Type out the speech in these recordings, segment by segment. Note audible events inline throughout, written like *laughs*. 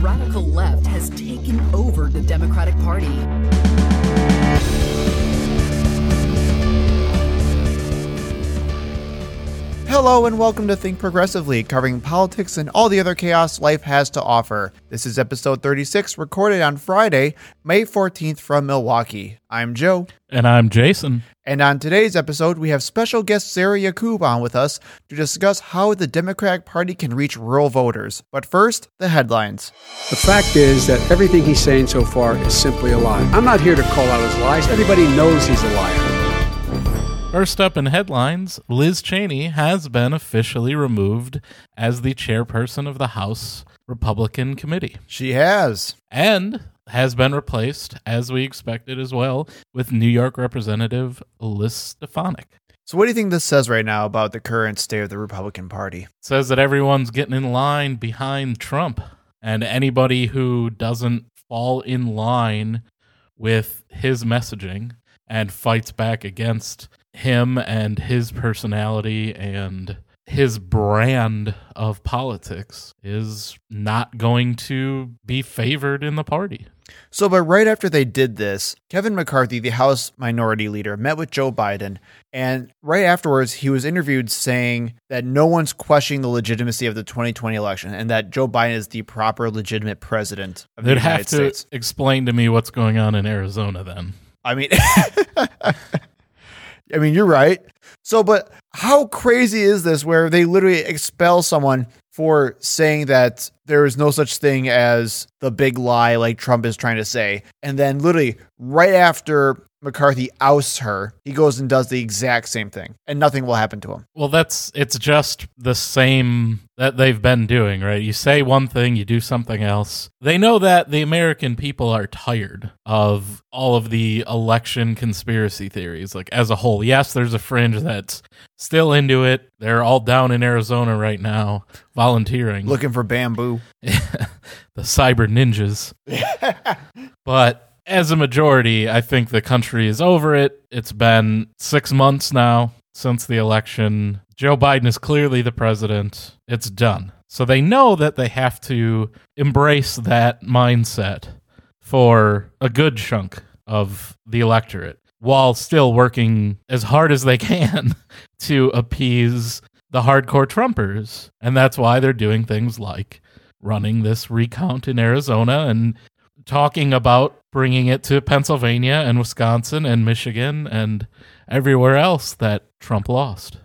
radical left has taken over the Democratic Party. Hello and welcome to Think Progressively, covering politics and all the other chaos life has to offer. This is episode 36, recorded on Friday, May 14th from Milwaukee. I'm Joe. And I'm Jason. And on today's episode, we have special guest Sarah Yakub on with us to discuss how the Democratic Party can reach rural voters. But first, the headlines. The fact is that everything he's saying so far is simply a lie. I'm not here to call out his lies. Everybody knows he's a liar. First up in headlines, Liz Cheney has been officially removed as the chairperson of the House Republican Committee. She has. And has been replaced, as we expected as well, with New York Representative Liz Stefanik. So, what do you think this says right now about the current state of the Republican Party? It says that everyone's getting in line behind Trump, and anybody who doesn't fall in line with his messaging and fights back against him and his personality and his brand of politics is not going to be favored in the party. So, but right after they did this, Kevin McCarthy, the House Minority Leader, met with Joe Biden. And right afterwards, he was interviewed saying that no one's questioning the legitimacy of the 2020 election and that Joe Biden is the proper, legitimate president of the They'd United have to States. explain to me what's going on in Arizona then. I mean, *laughs* I mean, you're right. So, but how crazy is this where they literally expel someone for saying that there is no such thing as the big lie like Trump is trying to say? And then, literally, right after McCarthy ousts her, he goes and does the exact same thing, and nothing will happen to him. Well, that's it's just the same that they've been doing, right? You say one thing, you do something else. They know that the American people are tired of all of the election conspiracy theories, like as a whole. Yes, there's a fringe that's still into it. They're all down in Arizona right now, volunteering, looking for bamboo. *laughs* the cyber ninjas. *laughs* but as a majority, I think the country is over it. It's been six months now since the election. Joe Biden is clearly the president. It's done. So they know that they have to embrace that mindset for a good chunk of the electorate while still working as hard as they can *laughs* to appease the hardcore Trumpers. And that's why they're doing things like running this recount in Arizona and talking about bringing it to Pennsylvania and Wisconsin and Michigan and everywhere else that Trump lost.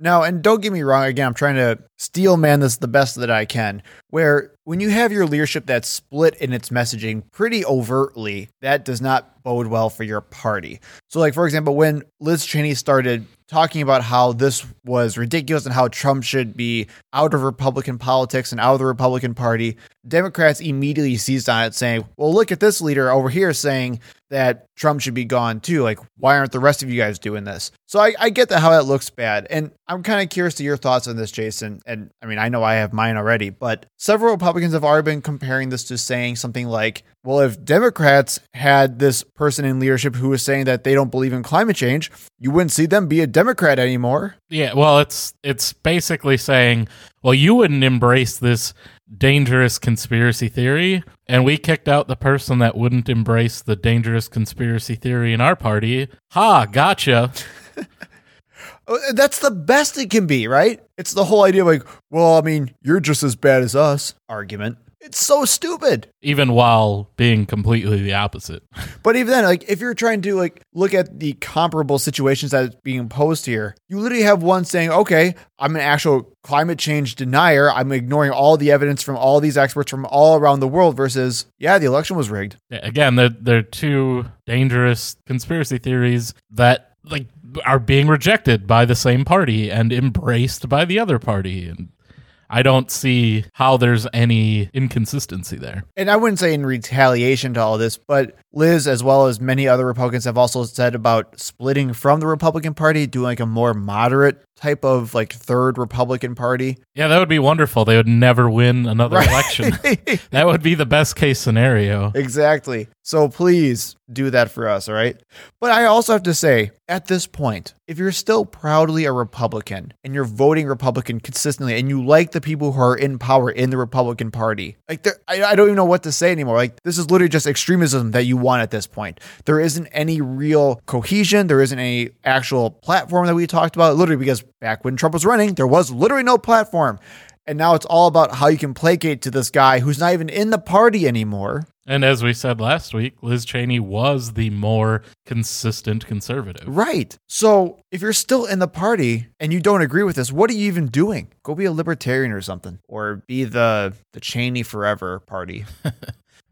Now, and don't get me wrong, again, I'm trying to steel man this the best that I can. Where when you have your leadership that's split in its messaging pretty overtly, that does not bode well for your party. So, like, for example, when Liz Cheney started talking about how this was ridiculous and how Trump should be out of Republican politics and out of the Republican Party, Democrats immediately seized on it, saying, Well, look at this leader over here saying that Trump should be gone too. Like, why aren't the rest of you guys doing this? So I, I get that how that looks bad. And I'm kind of curious to your thoughts on this, Jason. And I mean, I know I have mine already, but several Republicans have already been comparing this to saying something like, well, if Democrats had this person in leadership who was saying that they don't believe in climate change, you wouldn't see them be a Democrat anymore. Yeah, well, it's it's basically saying, well, you wouldn't embrace this dangerous conspiracy theory, and we kicked out the person that wouldn't embrace the dangerous conspiracy theory in our party. Ha, gotcha. *laughs* Uh, that's the best it can be, right? It's the whole idea of like, well, I mean, you're just as bad as us argument. It's so stupid. Even while being completely the opposite. *laughs* But even then, like if you're trying to like look at the comparable situations that is being posed here, you literally have one saying, "Okay, I'm an actual climate change denier. I'm ignoring all the evidence from all these experts from all around the world." Versus, yeah, the election was rigged. Again, they're they're two dangerous conspiracy theories that like are being rejected by the same party and embraced by the other party and I don't see how there's any inconsistency there. And I wouldn't say in retaliation to all this, but Liz, as well as many other Republicans, have also said about splitting from the Republican Party, doing like a more moderate type of like third Republican Party. Yeah, that would be wonderful. They would never win another election. *laughs* that would be the best case scenario. Exactly. So please do that for us, all right? But I also have to say, at this point, if you're still proudly a Republican and you're voting Republican consistently and you like the people who are in power in the Republican Party, like I, I don't even know what to say anymore. Like this is literally just extremism that you want at this point. There isn't any real cohesion. There isn't any actual platform that we talked about. Literally, because back when Trump was running, there was literally no platform. And now it's all about how you can placate to this guy who's not even in the party anymore. And as we said last week, Liz Cheney was the more consistent conservative. Right. So if you're still in the party and you don't agree with this, what are you even doing? Go be a libertarian or something, or be the the Cheney Forever Party. *laughs*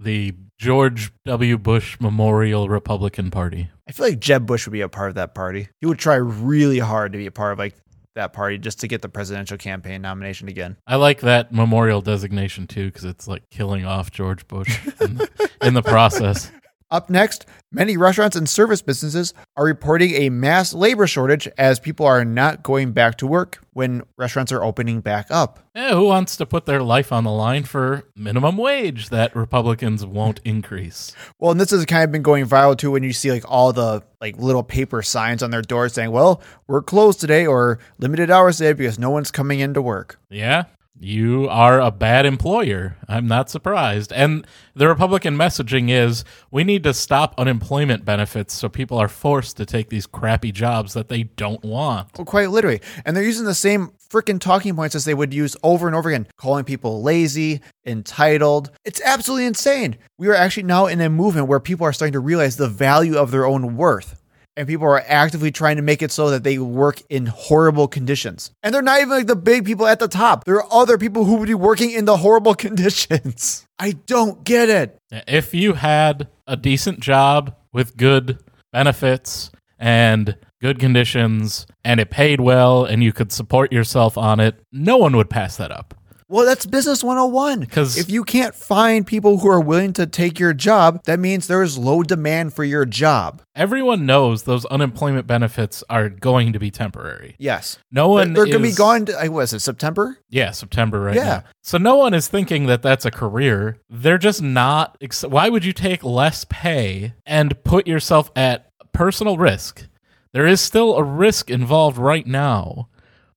The George W. Bush Memorial Republican Party. I feel like Jeb Bush would be a part of that party. He would try really hard to be a part of like that party just to get the presidential campaign nomination again. I like that memorial designation too because it's like killing off George Bush in the, in the process. *laughs* Up next, many restaurants and service businesses are reporting a mass labor shortage as people are not going back to work when restaurants are opening back up. Eh, who wants to put their life on the line for minimum wage that Republicans won't increase? Well, and this has kind of been going viral too when you see like all the like little paper signs on their doors saying, "Well, we're closed today or limited hours today because no one's coming into work." Yeah, you are a bad employer. I'm not surprised. And the Republican messaging is we need to stop unemployment benefits so people are forced to take these crappy jobs that they don't want. Well, quite literally. And they're using the same freaking talking points as they would use over and over again, calling people lazy, entitled. It's absolutely insane. We are actually now in a movement where people are starting to realize the value of their own worth. And people are actively trying to make it so that they work in horrible conditions. And they're not even like the big people at the top. There are other people who would be working in the horrible *laughs* conditions. I don't get it. If you had a decent job with good benefits and good conditions and it paid well and you could support yourself on it, no one would pass that up. Well, that's business 101. 'Cause- if you can't find people who are willing to take your job, that means there is low demand for your job. Everyone knows those unemployment benefits are going to be temporary. Yes. No They're, one they're going to be gone, to, was it September? Yeah, September right Yeah. now. So no one is thinking that that's a career. They're just not. Ex- Why would you take less pay and put yourself at personal risk? There is still a risk involved right now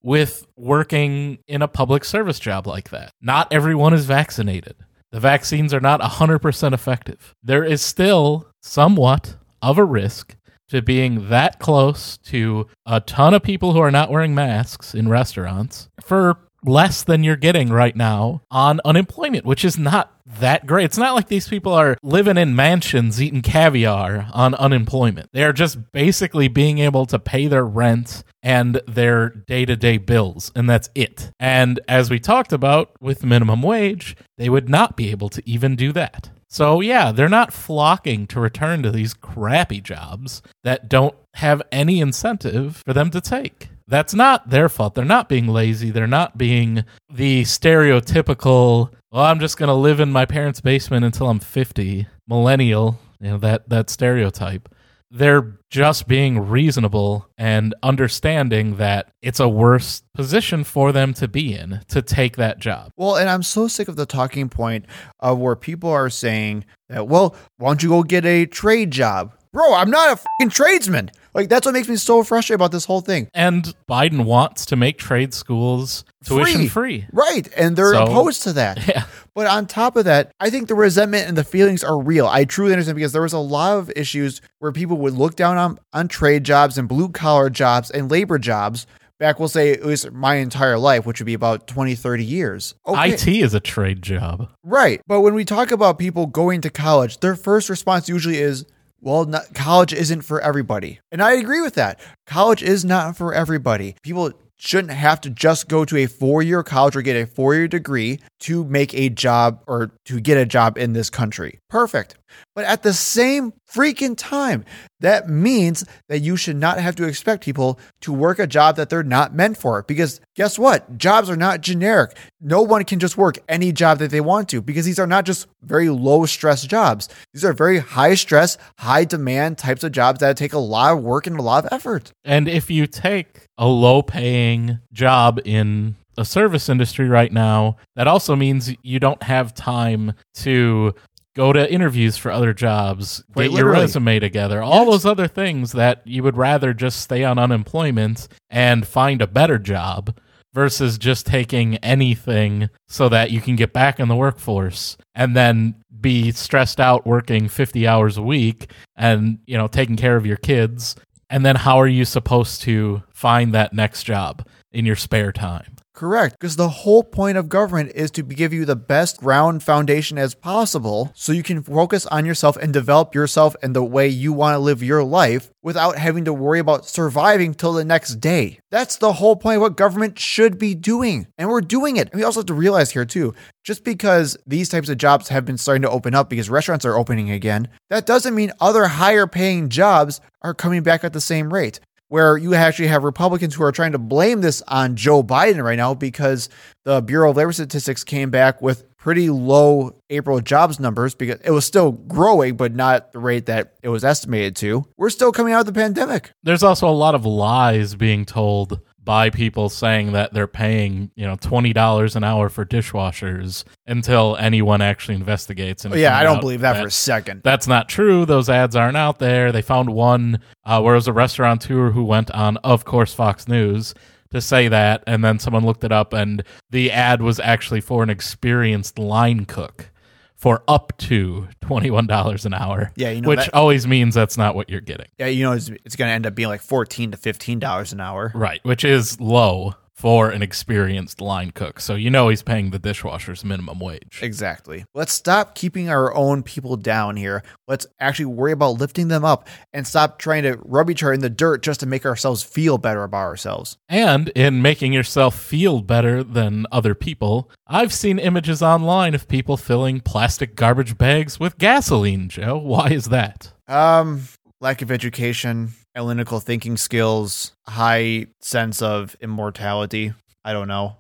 with working in a public service job like that. Not everyone is vaccinated. The vaccines are not 100% effective. There is still somewhat of a risk to being that close to a ton of people who are not wearing masks in restaurants for less than you're getting right now on unemployment, which is not that great. It's not like these people are living in mansions eating caviar on unemployment. They are just basically being able to pay their rent and their day to day bills, and that's it. And as we talked about with minimum wage, they would not be able to even do that. So, yeah, they're not flocking to return to these crappy jobs that don't have any incentive for them to take. That's not their fault. They're not being lazy. They're not being the stereotypical, well, I'm just going to live in my parents' basement until I'm 50, millennial, you know, that, that stereotype. They're just being reasonable and understanding that it's a worse position for them to be in to take that job. Well, and I'm so sick of the talking point of where people are saying that, well, why don't you go get a trade job? Bro, I'm not a fucking tradesman. Like, that's what makes me so frustrated about this whole thing. And Biden wants to make trade schools tuition free. Right. And they're So- opposed to that. *laughs* Yeah. But on top of that, I think the resentment and the feelings are real. I truly understand because there was a lot of issues where people would look down on, on trade jobs and blue collar jobs and labor jobs back, we'll say, at least my entire life, which would be about 20, 30 years. Okay. IT is a trade job. Right. But when we talk about people going to college, their first response usually is, well, not, college isn't for everybody. And I agree with that. College is not for everybody. People shouldn't have to just go to a four year college or get a four year degree to make a job or to get a job in this country. Perfect. But at the same freaking time, that means that you should not have to expect people to work a job that they're not meant for. Because guess what? Jobs are not generic. No one can just work any job that they want to because these are not just very low stress jobs. These are very high stress, high demand types of jobs that take a lot of work and a lot of effort. And if you take a low paying job in a service industry right now, that also means you don't have time to go to interviews for other jobs, Quite get your resume together, all Yes. those other things that you would rather just stay on unemployment and find a better job versus just taking anything so that you can get back in the workforce and then be stressed out working 50 hours a week and you know taking care of your kids. And then how are you supposed to find that next job in your spare time Correct. Because the whole point of government is to give you the best ground foundation as possible so you can focus on yourself and develop yourself and the way you want to live your life without having to worry about surviving till the next day. That's the whole point of what government should be doing. And we're doing it. And we also have to realize here, too, just because these types of jobs have been starting to open up because restaurants are opening again, that doesn't mean other higher paying jobs are coming back at the same rate where you actually have Republicans who are trying to blame this on Joe Biden right now because the Bureau of Labor Statistics came back with pretty low April jobs numbers because it was still growing, but not the rate that it was estimated to. We're still coming out of the pandemic. there's also a lot of lies being told by people saying that they're paying you know $20 an hour for dishwashers until anyone actually investigates and Oh, yeah, I don't believe that, for a second. That's not true. Those ads aren't out there. They found one uh, where it was a restaurateur who went on, of course, Fox News to say that, and then someone looked it up, and the ad was actually for an experienced line cook for up to twenty-one dollars an hour. Yeah, you know which that- always means that's not what you're getting, yeah, you know, it's, it's going to end up being like 14 to $15 an hour. right? Which is low for an experienced line cook. So you know he's paying the dishwasher's minimum wage. Exactly. Let's stop keeping our own people down here. Let's actually worry about lifting them up and stop trying to rub each other in the dirt just to make ourselves feel better about ourselves. And in making yourself feel better than other people, I've seen images online of people filling plastic garbage bags with gasoline, Joe. Why is that? Um, lack of education, analytical thinking skills, high sense of immortality. I don't know.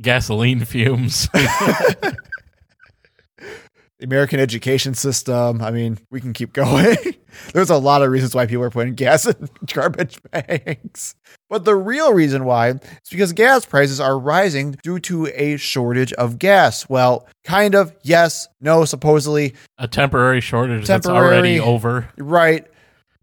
Gasoline fumes. *laughs* The American education system. I mean, we can keep going. *laughs* There's a lot of reasons why people are putting gas in *laughs* garbage bags. But the real reason why is because gas prices are rising due to a shortage of gas. Well, kind of, yes, no, supposedly, A temporary shortage that's Temporary. already over. right.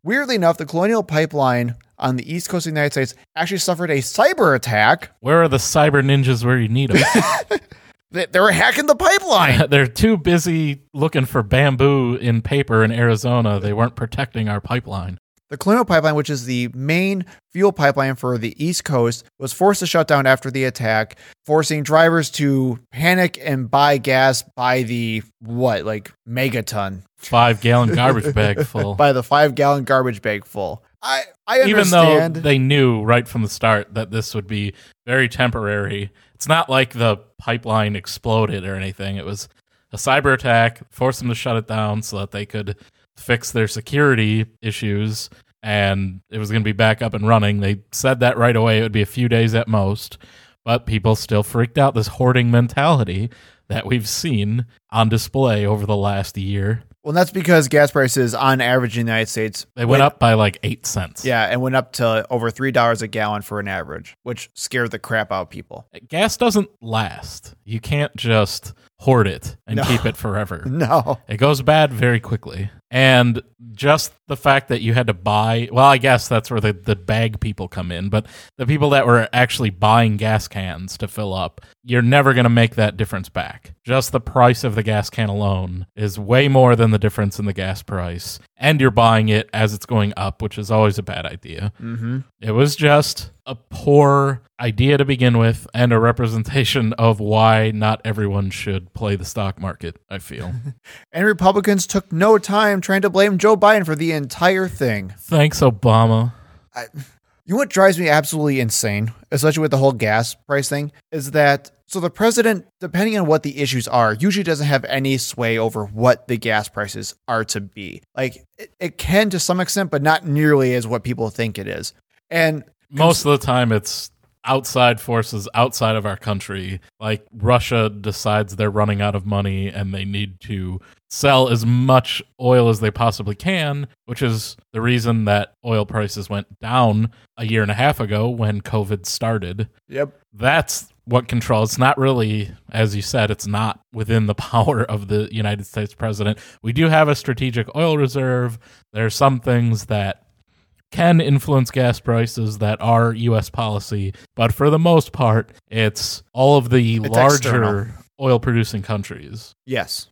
Weirdly enough, the Colonial Pipeline on the east coast of the United States actually suffered a cyber attack. Where are the cyber ninjas where you need them? *laughs* They they were hacking the pipeline. *laughs* They're too busy looking for bamboo in paper in Arizona. They weren't protecting our pipeline. The Colonial Pipeline, which is the main fuel pipeline for the East Coast, was forced to shut down after the attack, forcing drivers to panic and buy gas by the what, like megaton, Five gallon *laughs* garbage bag full. by the five gallon garbage bag full. I I even though they knew right from the start that this would be very temporary. It's not like the pipeline exploded or anything. It was a cyber attack, forced them to shut it down so that they could fix their security issues and it was going to be back up and running. They said that right away. It would be a few days at most, but people still freaked out this hoarding mentality that we've seen on display over the last year. Well, that's because gas prices on average in the United States They went up by like 8 cents. Yeah, and went up to over three dollars a gallon for an average, which scared the crap out of people. gas doesn't last. You can't just hoard it and No. keep it forever. *laughs* No. It goes bad very quickly. And just the fact that you had to buy, well, I guess that's where the, the bag people come in, but the people that were actually buying gas cans to fill up, you're never going to make that difference back. Just the price of the gas can alone is way more than the difference in the gas price. And you're buying it as it's going up, which is always a bad idea. Mm-hmm. It was just a poor idea to begin with and a representation of why not everyone should play the stock market, I feel. *laughs* And Republicans took no time trying to blame Joe Biden for the entire thing. Thanks, Obama. You know what drives me absolutely insane, especially with the whole gas price thing, is that so the president, depending on what the issues are, usually doesn't have any sway over what the gas prices are to be. Like it, it can to some extent, but not nearly as what people think it is. And Most of the time, it's outside forces outside of our country. Like Russia decides they're running out of money and they need to sell as much oil as they possibly can, which is the reason that oil prices went down a year and a half ago when COVID started. yep, That's what controls. It's not really, as you said, it's not within the *laughs* power of the United States president. We do have a strategic oil reserve. There are some things that can influence gas prices that are U.S. policy, but for the most part, it's all of the larger oil producing countries. Yes.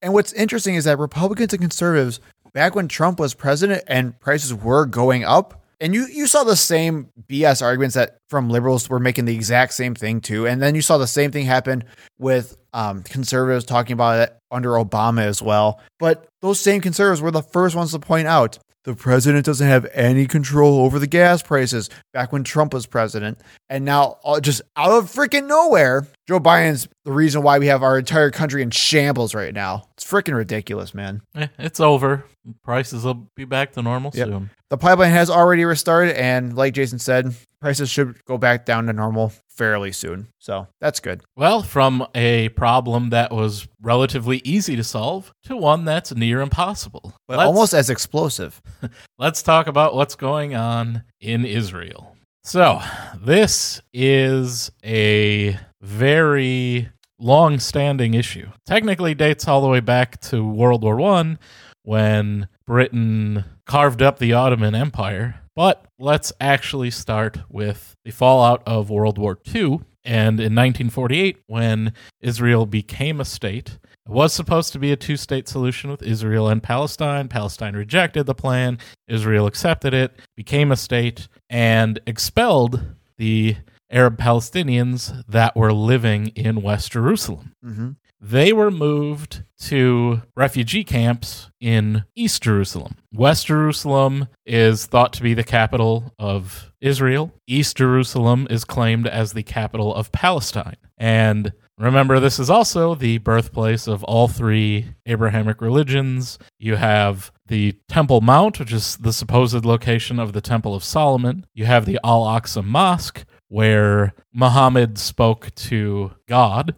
And what's interesting is that Republicans and conservatives, back when Trump was president and prices were going up, and you, you saw the same BS arguments that from liberals were making the exact same thing too. And then you saw the same thing happen with um, conservatives talking about it under Obama as well. But those same conservatives were the first ones to point out the president doesn't have any control over the gas prices back when Trump was president. And now, uh, just out of freaking nowhere, Joe Biden's the reason why we have our entire country in shambles right now. It's freaking ridiculous, man. Eh, it's over. Prices will be back to normal Yep. soon. The pipeline has already restarted, and like Jason said, prices should go back down to normal fairly soon. So that's good. Well, from a problem that was relatively easy to solve to one that's near impossible. But Let's- almost as explosive. *laughs* let's talk about what's going on in Israel. So, this is a very long standing issue. Technically dates all the way back to World War One when Britain carved up the Ottoman Empire. But let's actually start with the fallout of World War II. And in 1948, when Israel became a state, it was supposed to be a two state solution with Israel and Palestine. Palestine rejected the plan. Israel accepted it, became a state, and expelled the Arab Palestinians that were living in West Jerusalem. hmm They were moved to refugee camps in East Jerusalem. West Jerusalem is thought to be the capital of Israel. East Jerusalem is claimed as the capital of Palestine. And remember, this is also the birthplace of all three Abrahamic religions. You have the Temple Mount, which is the supposed location of the Temple of Solomon. You have the Al Aqsa Mosque, where Muhammad spoke to God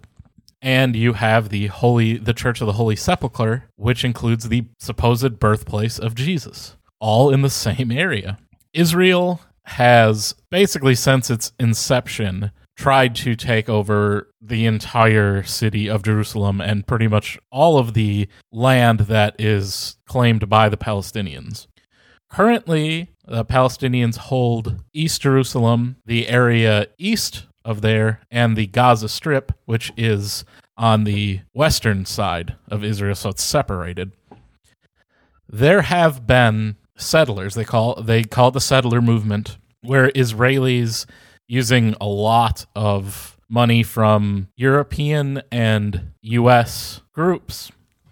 and you have the holy the church of the holy sepulchre which includes the supposed birthplace of jesus all in the same area. Israel has basically since its inception tried to take over the entire city of jerusalem and pretty much all of the land that is claimed by the palestinians. Currently, the Palestinians hold East Jerusalem, the area east of there, and the Gaza Strip, which is on the western side of Israel, so it's separated. There have been settlers, they call they call the settler movement, where Israelis using a lot of money from European and US groups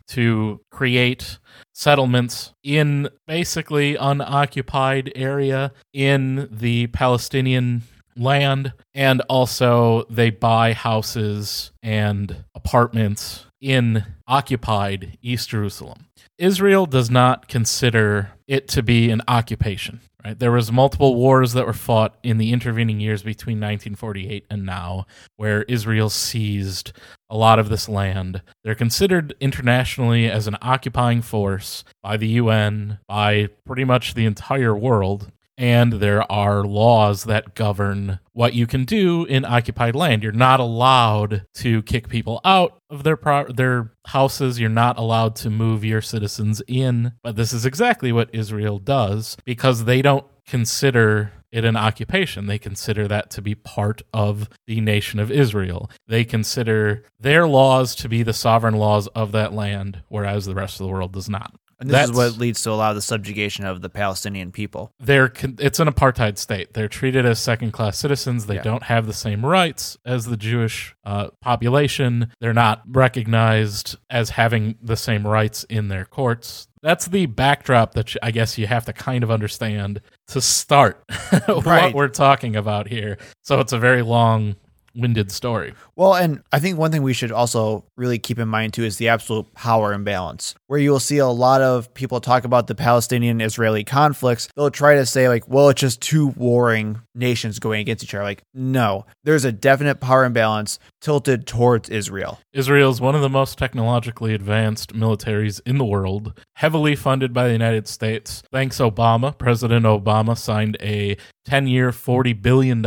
to create settlements in basically unoccupied area in the Palestinian land and also they buy houses and apartments in occupied East Jerusalem. Israel does not consider it to be an occupation. Right? There was multiple wars that were fought in the intervening years between 1948 and now where Israel seized a lot of this land. They're considered internationally as an occupying force by the UN, by pretty much the entire world. And there are laws that govern what you can do in occupied land. You're not allowed to kick people out of their pro- their houses. You're not allowed to move your citizens in. But this is exactly what Israel does because they don't consider it an occupation. They consider that to be part of the nation of Israel. They consider their laws to be the sovereign laws of that land, whereas the rest of the world does not. And this is That's- what leads to a lot of the subjugation of the Palestinian people. they're it's an apartheid state. They're treated as second class citizens. They Yeah. don't have the same rights as the Jewish uh, population. They're not recognized as having the same rights in their courts. That's the backdrop that you- I guess you have to kind of understand to start *laughs* what Right. we're talking about here. So it's a very long winded story. Well, and I think one thing we should also really keep in mind too is the absolute power imbalance, where you will see a lot of people talk about the Palestinian Israeli conflicts. They'll try to say, like, well, it's just two warring nations going against each other. Like, no, there's a definite power imbalance tilted towards Israel. Israel is one of the most technologically advanced militaries in the world, heavily funded by the United States. Thanks, Obama. President Obama signed a 10 year, $40 billion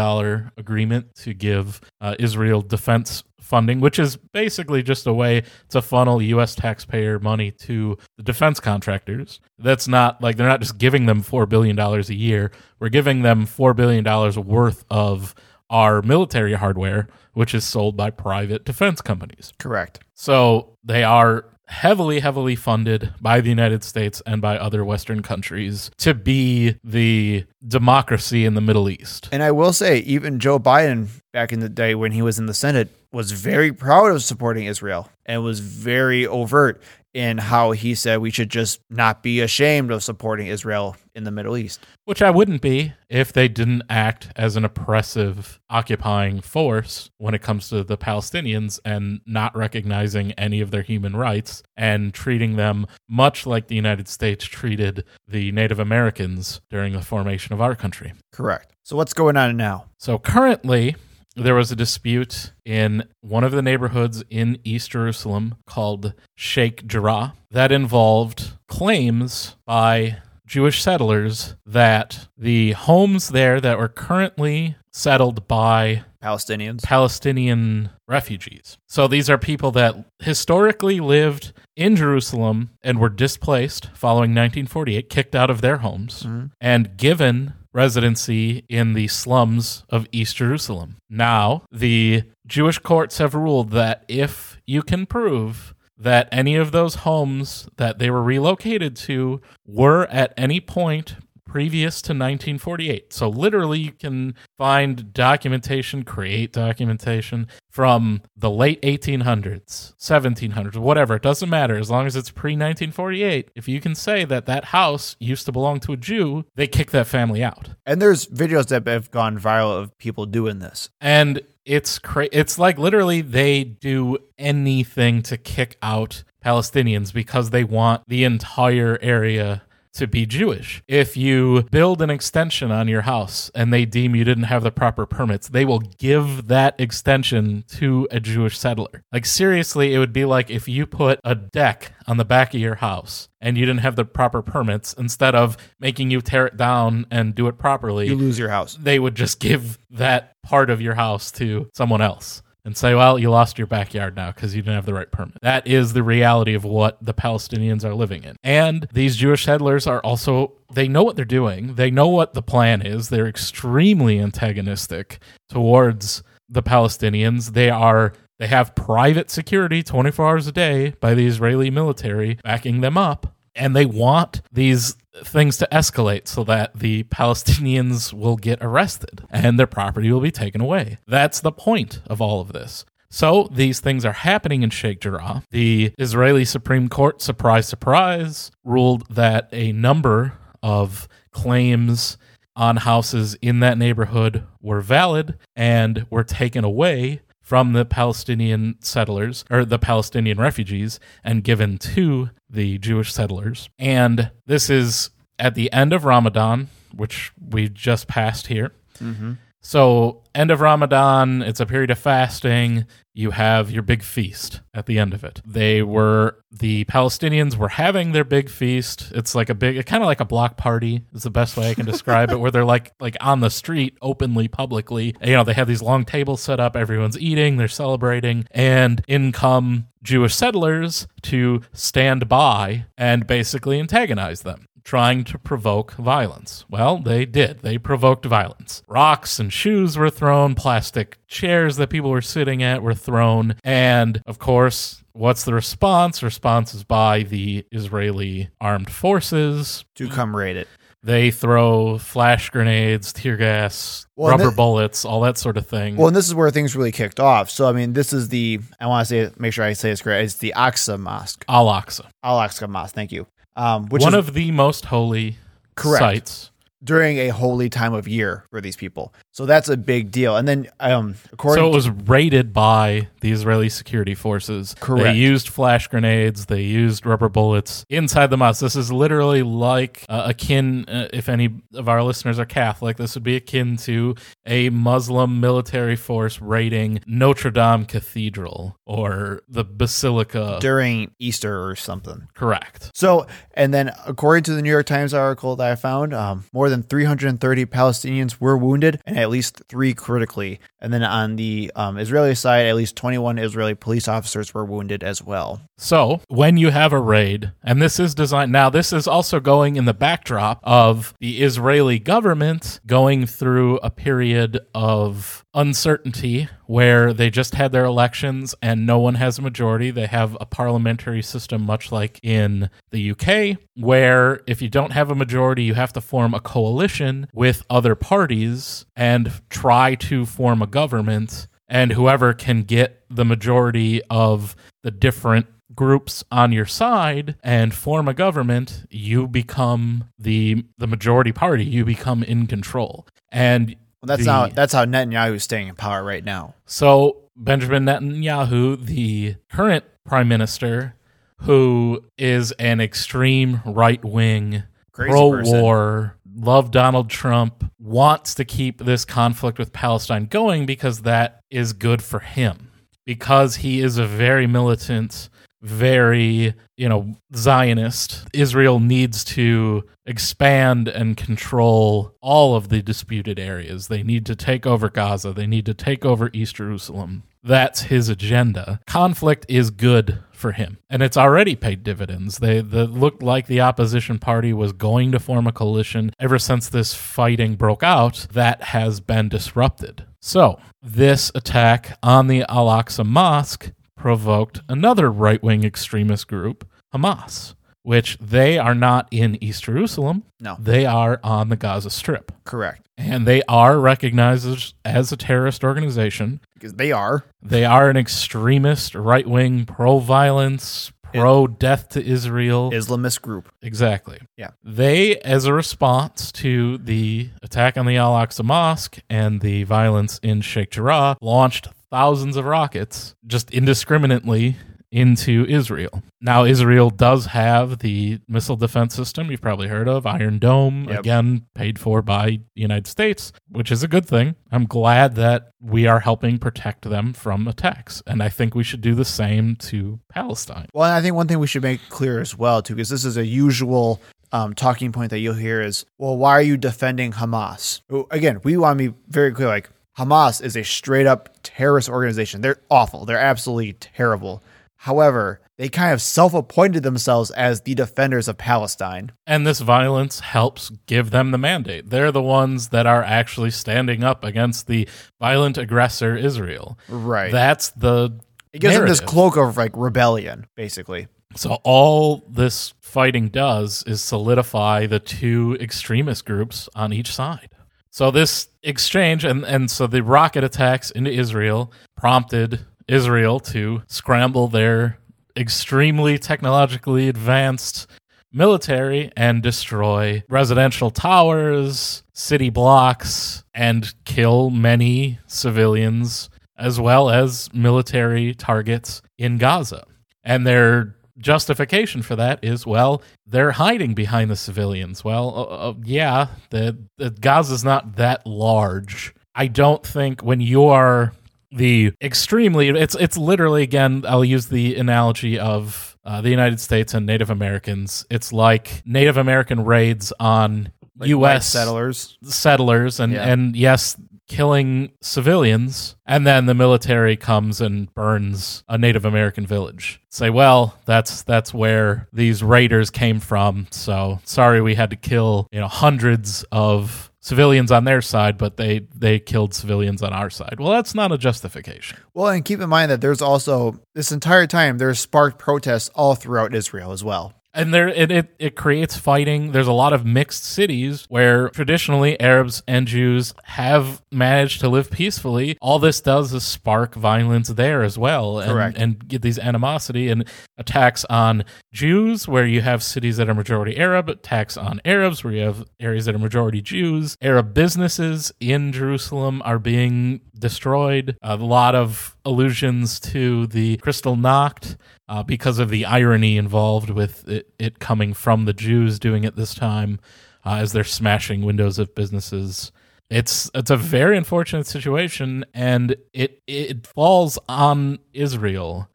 agreement to give uh, Israel defense funding, which is basically just a way to funnel U.S. taxpayer money to the defense contractors. That's not like they're not just giving them $4 billion a year, we're giving them $4 billion worth of our military hardware, which is sold by private defense companies. Correct. So they are heavily, heavily funded by the United States and by other Western countries to be the democracy in the Middle East. And I will say, even Joe Biden back in the day when he was in the Senate was very proud of supporting Israel and was very overt in how he said we should just not be ashamed of supporting Israel in the Middle East. Which I wouldn't be if they didn't act as an oppressive, occupying force when it comes to the Palestinians and not recognizing any of their human rights and treating them much like the United States treated the Native Americans during the formation of our country. Correct. So what's going on now? So currently, there was a dispute in one of the neighborhoods in East Jerusalem called Sheikh Jarrah that involved claims by Jewish settlers that the homes there that were currently settled by Palestinians. Palestinian refugees. So these are people that historically lived in Jerusalem and were displaced following 1948, kicked out of their homes, mm-hmm. and given residency in the slums of East Jerusalem. Now, the Jewish courts have ruled that if you can prove that any of those homes that they were relocated to were at any point previous to 1948. So literally you can find documentation, create documentation from the late 1800s, 1700s, whatever, it doesn't matter as long as it's pre-1948. If you can say that that house used to belong to a Jew, they kick that family out. And there's videos that have gone viral of people doing this. And it's cra- it's like literally they do anything to kick out Palestinians because they want the entire area to be Jewish. If you build an extension on your house and they deem you didn't have the proper permits, they will give that extension to a Jewish settler. Like seriously, it would be like if you put a deck on the back of your house and you didn't have the proper permits instead of making you tear it down and do it properly You lose your house. they would just give that part of your house to someone else and say, well, you lost your backyard now because you didn't have the right permit. That is the reality of what the Palestinians are living in. And these Jewish settlers are also, they know what they're doing, they know what the plan is. They're extremely antagonistic towards the Palestinians. They are. They have private security 24 hours a day by the Israeli military backing them up and they want these things to escalate so that the Palestinians will get arrested and their property will be taken away. That's the point of all of this. So these things are happening in Sheikh Jarrah. The Israeli Supreme Court, surprise, surprise, ruled that a number of claims on houses in that neighborhood were valid and were taken away from the Palestinian settlers or the Palestinian refugees and given to the Jewish settlers. And this is at the end of Ramadan, which we just passed here. Mm-hmm. So, end of Ramadan, it's a period of fasting. You have your big feast at the end of it. They were, the Palestinians were having their big feast. It's like a big, kind of like a block party is the best way I can describe it, where they're like, like on the street openly, publicly. You know, they have these long tables set up. Everyone's eating, they're celebrating, and in come Jewish settlers to stand by and basically antagonize them trying to provoke violence. Well, they did. They provoked violence. Rocks and shoes were thrown, plastic chairs that people were sitting at were thrown, and of course, What's the response? Response is by the Israeli armed forces. To come raid it. They throw flash grenades, tear gas, Well, rubber thi- bullets, all that sort of thing. Well, and this is where things really kicked off. So, I mean, this is the, I want to say, make sure I say this correct. It's the Aqsa Mosque. Al Aqsa, Al Aqsa Mosque, thank you. Um, which one is of the most holy Correct. sites. during a holy time of year for these people. So that's a big deal. And then, um, according So it was raided by the Israeli security forces. Correct. They used flash grenades. They used rubber bullets inside the mosque. This is literally like uh, akin, uh, if any of our listeners are Catholic, this would be akin to a Muslim military force raiding Notre Dame Cathedral or the Basilica. during Easter or something. Correct. So, and then according to the New York Times article that I found, um, more than 330 Palestinians were wounded and at least three critically. And then on the um, Israeli side, at least 21 Israeli police officers were wounded as well. So, when you have a raid, and this is designed now, this is also going in the backdrop of the Israeli government going through a period of uncertainty where they just had their elections and no one has a majority. They have a parliamentary system, much like in the UK, where if you don't have a majority, you have to form a coalition with other parties and try to form a government. And whoever can get the majority of the different groups on your side and form a government you become the the majority party. You become in control. And Well, that's the- how that's how Netanyahu is staying in power right now. so Benjamin Netanyahu, the current prime minister, who is an extreme right wing, pro war, love Donald Trump, wants to keep this conflict with Palestine going because that is good for him. Because he is a very militant, very, you know, Zionist. Israel needs to expand and control all of the disputed areas. They need to take over Gaza. They need to take over East Jerusalem. That's his agenda. Conflict is good for him, and it's already paid dividends. They the, looked like the opposition party was going to form a coalition. Ever since this fighting broke out, that has been disrupted. So, this attack on the Al Aqsa Mosque provoked another right wing extremist group, Hamas, which they are not in East Jerusalem. No. They are on the Gaza Strip. Correct. And they are recognized as, as a terrorist organization. Because they are. They are an extremist, right wing, pro violence, pro death to Israel. Islamist group. Exactly. Yeah. They, as a response to the attack on the Al Aqsa Mosque and the violence in Sheikh Jarrah, launched thousands of rockets just indiscriminately into Israel. Now, Israel does have the missile defense system you've probably heard of, Iron Dome, Yep. again, paid for by the United States, which is a good thing. I'm glad that we are helping protect them from attacks. And I think we should do the same to Palestine. Well, I think one thing we should make clear as well, too, because this is a usual um, talking point that you'll hear is, well, why are you defending Hamas? Again, we want to be very clear. Like, Hamas is a straight up terrorist organization. They're awful. They're absolutely terrible. However, they kind of self appointed themselves as the defenders of Palestine. And this violence helps give them the mandate. They're the ones that are actually standing up against the violent aggressor Israel. Right. That's the it gives them this cloak of like rebellion, basically. So all this fighting does is solidify the two extremist groups on each side. So this exchange and and so the rocket attacks into Israel prompted Israel to scramble their extremely technologically advanced military and destroy residential towers, city blocks and kill many civilians as well as military targets in Gaza. And their justification for that is well, they're hiding behind the civilians. Well, uh, uh, yeah, the, the Gaza's not that large. I don't think when you are the extremely it's it's literally again I'll use the analogy of uh, the United States and Native Americans. It's like Native American raids on Like U.S. settlers. settlers, and Yeah. and yes, killing civilians, and then the military comes and burns a Native American village. Say, well, that's that's where these raiders came from. So sorry, we had to kill you know hundreds of civilians on their side, but they they killed civilians on our side. Well, that's not a justification. Well, and keep in mind that there's also this entire time there's sparked protests all throughout Israel as well. And there it, it it creates fighting. There's a lot of mixed cities where traditionally arabs and jews have managed to live peacefully. All this does is spark violence there as well and, Correct. and get these animosity. And attacks on jews where you have cities that are majority arab attacks on arabs where you have areas that are majority jews arab businesses in jerusalem are being destroyed a lot of allusions to the Kristallnacht uh, because of the irony involved with it, it coming from the Jews doing it this time uh, as they're smashing windows of businesses. It's it's a very unfortunate situation, and it it falls on Israel.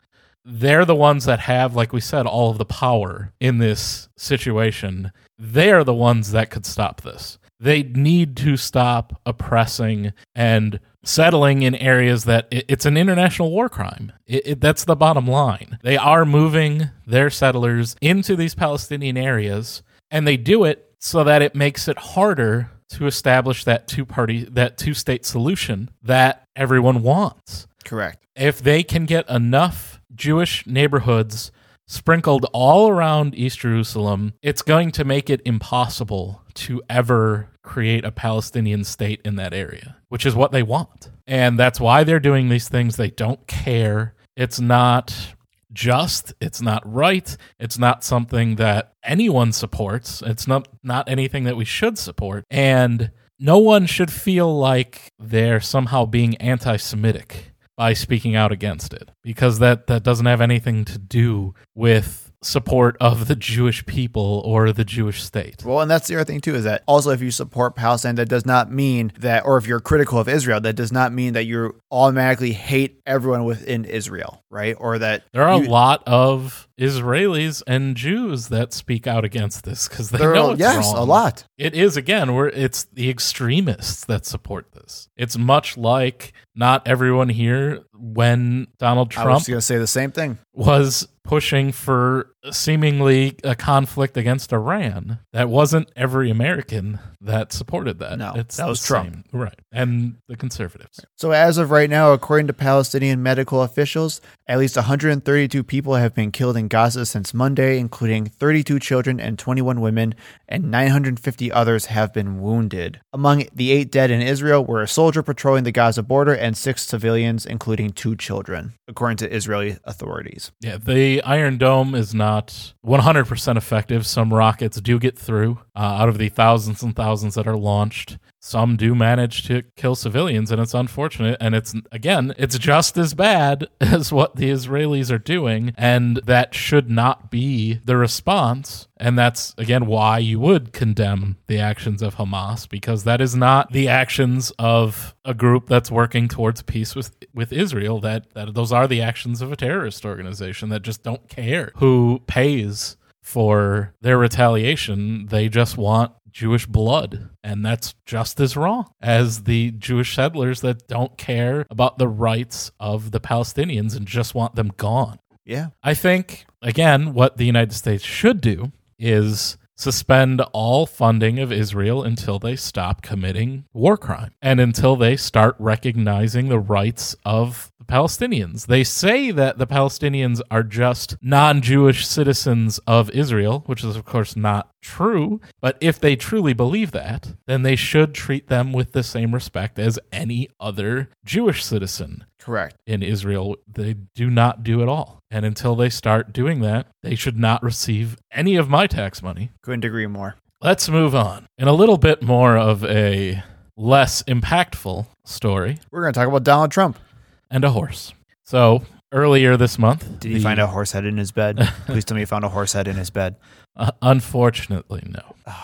They're the ones that have, like we said, all of the power in this situation. They are the ones that could stop this. They need to stop oppressing and settling in areas that it, it's an international war crime. It, it, that's the bottom line. They are moving their settlers into these Palestinian areas, and they do it so that it makes it harder to establish that two party, that two state solution that everyone wants. Correct. If they can get enough Jewish neighborhoods sprinkled all around East Jerusalem, it's going to make it impossible to ever create a Palestinian state in that area, which is what they want. And that's why they're doing these things. They don't care. It's not just, it's not right, it's not something that anyone supports. It's not not anything that we should support. And no one should feel like they're somehow being anti-Semitic by speaking out against it because that that doesn't have anything to do with support of the Jewish people or the Jewish state. Well, and that's the other thing too is that also if you support Palestine, that does not mean that, or if you're critical of Israel, that does not mean that you automatically hate everyone within Israel, right? Or that There are you- a lot of Israelis and Jews that speak out against this because they there know it's yes, wrong. a lot. It is again where it's the extremists that support this. It's much like not everyone here when Donald I was Trump just gonna say the same thing. was pushing for seemingly a conflict against Iran. That wasn't every American that supported that. No, it's that was Trump. same. right? And the conservatives. So, as of right now, according to Palestinian medical officials, at least 132 people have been killed in Gaza since Monday, including 32 children and 21 women, and 950 others have been wounded. Among the eight dead in Israel were a soldier patrolling the Gaza border and six civilians, including two children, according to Israeli authorities. Yeah, the Iron Dome is not 100% effective. Some rockets do get through uh, out of the thousands and thousands that are launched. Some do manage to kill civilians, and it's unfortunate. And it's, again, it's just as bad *laughs* as what the Israelis are doing. And that should not be the response. And that's, again, why you would condemn the actions of Hamas, because that is not the actions of a group that's working towards peace with, with Israel. That, that those are the actions of a terrorist organization that just don't care who pays for their retaliation. They just want Jewish blood. And that's just as wrong as the Jewish settlers that don't care about the rights of the Palestinians and just want them gone. Yeah. I think, again, what the United States should do is suspend all funding of Israel until they stop committing war crime and until they start recognizing the rights of the Palestinians. They say that the Palestinians are just non Jewish citizens of Israel, which is, of course, not true. But if they truly believe that, then they should treat them with the same respect as any other Jewish citizen Correct. in Israel, they do not do at all. And until they start doing that, they should not receive any of my tax money. Couldn't agree more. Let's move on. In a little bit more of a less impactful story We're going to talk about Donald Trump. and a horse. So, earlier this month, Did he the- find a horse head in his bed? *laughs* Please tell me he found a horse head in his bed. Uh, unfortunately, no. *sighs*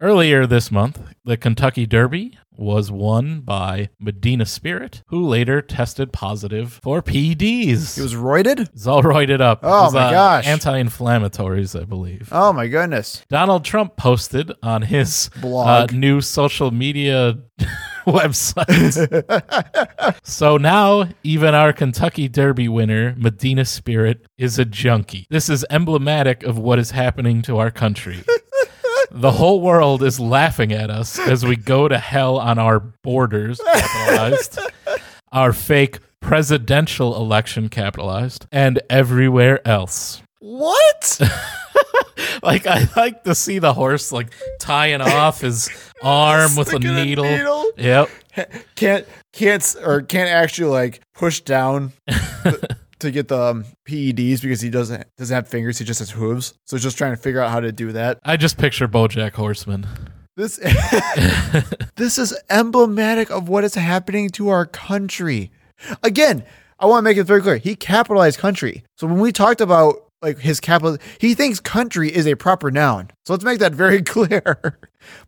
Earlier this month, the Kentucky Derby was won by Medina Spirit, who later tested positive for PEDs. He was roided? It's all roided up. Oh was, my uh, gosh. Anti-inflammatories, I believe. Oh my goodness. Donald Trump posted on his uh, Blog. new social media *laughs* website. *laughs* so now, even our Kentucky Derby winner, Medina Spirit, is a junkie. This is emblematic of what is happening to our country. The whole world is laughing at us as we go to hell on our borders, capitalized, *laughs* our fake presidential election, capitalized, and everywhere else. What? *laughs* Like I like to see the horse like tying off his *laughs* arm with a Sticking a needle. needle? Yep. can't can't or can't actually like push down th- to get the um, PEDs because he doesn't doesn't have fingers. He just has hooves. So he's just trying to figure out how to do that. I just picture BoJack Horseman. This *laughs* this is emblematic of what is happening to our country. Again, I want to make it very clear. He capitalized country. So when we talked about like his capital, he thinks country is a proper noun. So let's make that very *laughs* clear.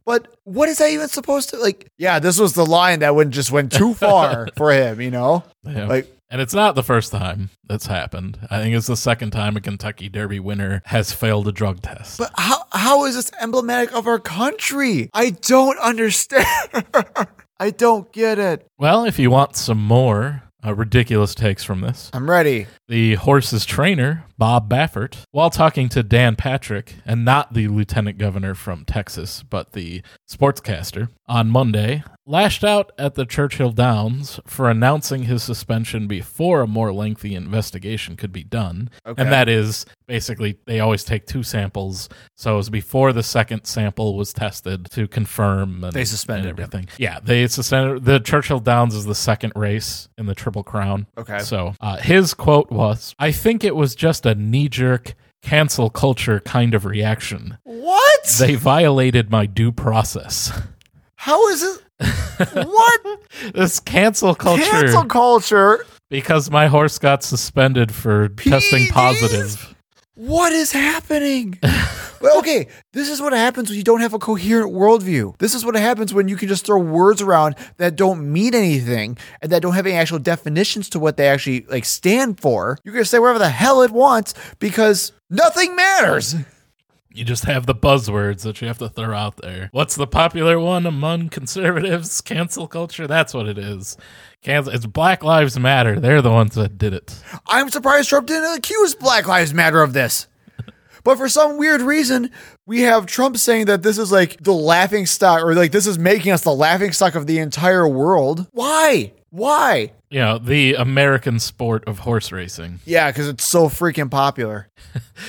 But what is that even supposed to like? Yeah, this was the line that went just went too far *laughs* for him. You know, Yeah. like and it's not the first time that's happened. I think it's the second time a Kentucky Derby winner has failed a drug test. But how how is this emblematic of our country? I don't understand. *laughs* I don't get it. well, if you want some more uh, ridiculous takes from this, I'm ready. the horse's trainer, Bob Baffert, while talking to Dan Patrick, and not the lieutenant governor from Texas, but the sportscaster, on Monday, lashed out at the Churchill Downs for announcing his suspension before a more lengthy investigation could be done. Okay. And that is basically, they always take two samples. So it was before the second sample was tested to confirm. And, They suspended and him. everything. Yeah, they suspended. The Churchill Downs is the second race in the Triple Crown. Okay. So uh, his quote was, "I think it was just a knee-jerk cancel culture kind of reaction. What? They violated my due process. How is it? *laughs* what? this cancel culture Cancel culture. because my horse got suspended for testing positive." What is happening? *laughs* well, okay, this is what happens when you don't have a coherent worldview. This is what happens when you can just throw words around that don't mean anything and that don't have any actual definitions to what they actually like stand for. You can say whatever the hell it wants because nothing matters. You just have the buzzwords that you have to throw out there. What's the popular one among conservatives? Cancel culture. That's what it is. Cancel. It's Black Lives Matter. They're the ones that did it. I'm surprised Trump didn't accuse Black Lives Matter of this. But for some weird reason, we have Trump saying that this is like the laughing stock, or like this is making us the laughing stock of the entire world. Why? Why? You know, the American sport of horse racing. Yeah, because it's so freaking popular. *laughs*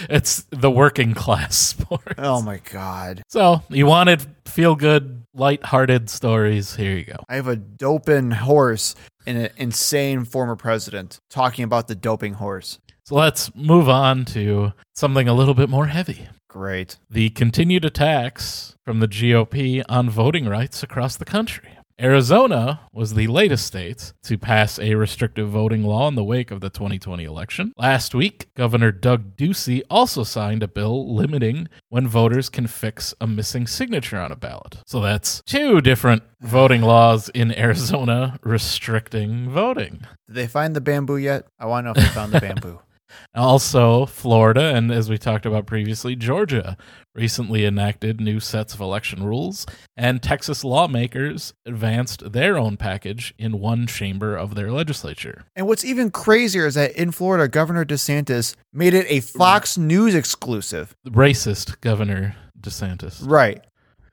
It's the working class *laughs* sport. Oh my God. So you wanted feel good, light-hearted stories. Here you go. I have a doping horse and an insane former president talking about the doping horse. So let's move on to something a little bit more heavy. Great. the continued attacks from the GOP on voting rights across the country. Arizona was the latest state to pass a restrictive voting law in the wake of the 2020 election. Last week, Governor Doug Ducey also signed a bill limiting when voters can fix a missing signature on a ballot. So that's two different voting laws in Arizona restricting voting. Did they find the bamboo yet? I want to know if they found the *laughs* bamboo. Also, Florida and as we talked about previously, Georgia recently enacted new sets of election rules, and Texas lawmakers advanced their own package in one chamber of their legislature. And what's even crazier is that in Florida, Governor DeSantis made it a Fox News exclusive. Racist Governor DeSantis. Right.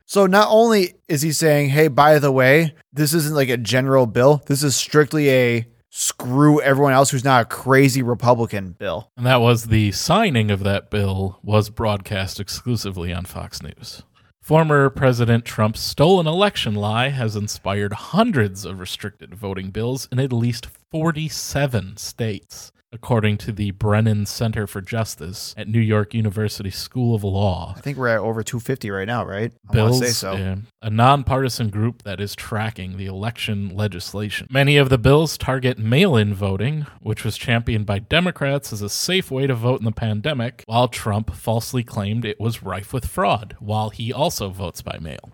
So not only is he saying, hey, by the way, this isn't like a general bill, this is strictly a screw everyone else who's not a crazy Republican bill. And that was the signing of that bill was broadcast exclusively on Fox News. Former President Trump's stolen election lie has inspired hundreds of restricted voting bills in at least 47 states, according to the Brennan Center for Justice at New York University School of Law. I think we're at over 250 right now, right? I Bills, say so. yeah, a nonpartisan group that is tracking the election legislation. Many of the bills target mail in voting, which was championed by Democrats as a safe way to vote in the pandemic, while Trump falsely claimed it was rife with fraud, while he also votes by mail.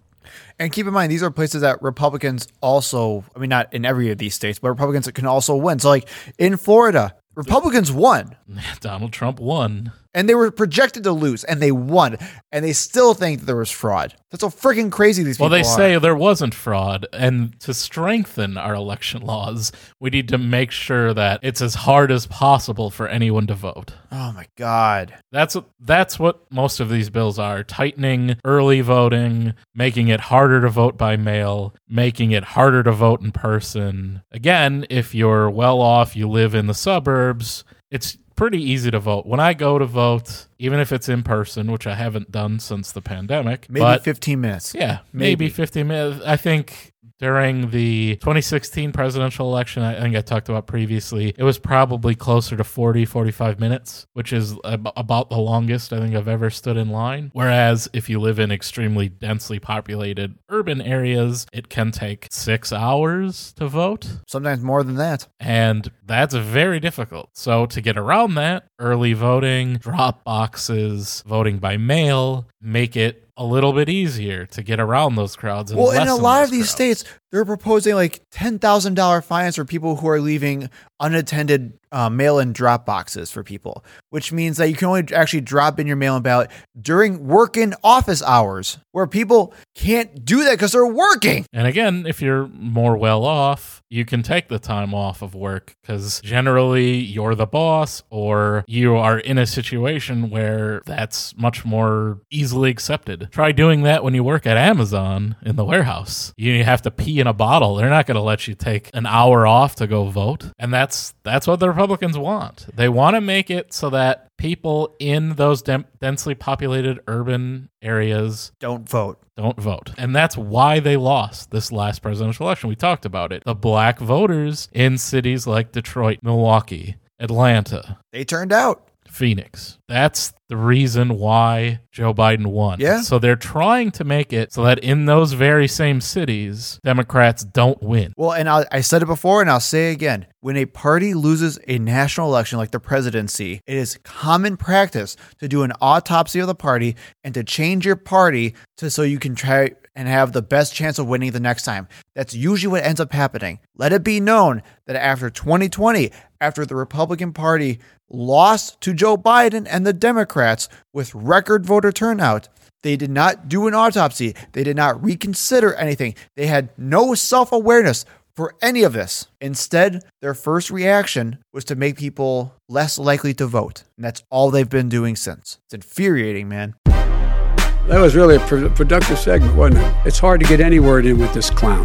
And keep in mind, these are places that Republicans also, I mean, not in every of these states, but Republicans can also win. So, like in Florida, Republicans won. *laughs* Donald Trump won. And they were projected to lose, and they won, and they still think that there was fraud. That's how freaking crazy these Well, people they are. say there wasn't fraud, and to strengthen our election laws, we need to make sure that it's as hard as possible for anyone to vote. oh my god. That's that's what most of these bills are: tightening early voting, making it harder to vote by mail, making it harder to vote in person. Again, if you're well off, you live in the suburbs, it's pretty easy to vote. When I go to vote, even if it's in person, which I haven't done since the pandemic, Maybe but 15 minutes. yeah, maybe, Maybe. 15 minutes. I think during the 2016 presidential election, I think I talked about previously, it was probably closer to 40, 45 minutes, which is ab- about the longest I think I've ever stood in line. Whereas if you live in extremely densely populated urban areas, it can take six hours to vote. Sometimes more than that. And that's very difficult. So, to get around that, early voting, drop boxes, voting by mail, make it a little bit easier to get around those crowds. And Well, in a lot of these crowds. states, they're proposing like ten thousand dollar fines for people who are leaving unattended uh, mail-in drop boxes for people, which means that you can only actually drop in your mail-in ballot during working office hours, where people can't do that because they're working. And again, if you're more well off, you can take the time off of work because generally you're the boss or you are in a situation where that's much more easily accepted. Try doing that when you work at Amazon in the warehouse. You have to pee in a bottle. They're not going to let you take an hour off to go vote. And that's that's what the Republicans want. They want to make it so that people in those dem- densely populated urban areas Don't vote. don't vote. And that's why they lost this last presidential election. We talked about it. The black voters in cities like Detroit, Milwaukee, Atlanta, They turned out. Phoenix. That's the reason why Joe Biden won. Yeah. So they're trying to make it so that in those very same cities, Democrats don't win. Well, and I, I said it before, and I'll say it again. When a party loses a national election like the presidency, it is common practice to do an autopsy of the party and to change your party to so you can try and have the best chance of winning the next time. That's usually what ends up happening. Let it be known that after 2020, after the Republican Party lost to Joe Biden and the Democrats with record voter turnout, they did not do an autopsy. They did not reconsider anything. They had no self awareness for any of this. Instead, their first reaction was to make people less likely to vote. And that's all they've been doing since. It's infuriating, man. That was really a productive segment, wasn't it? It's hard to get any word in with this clown.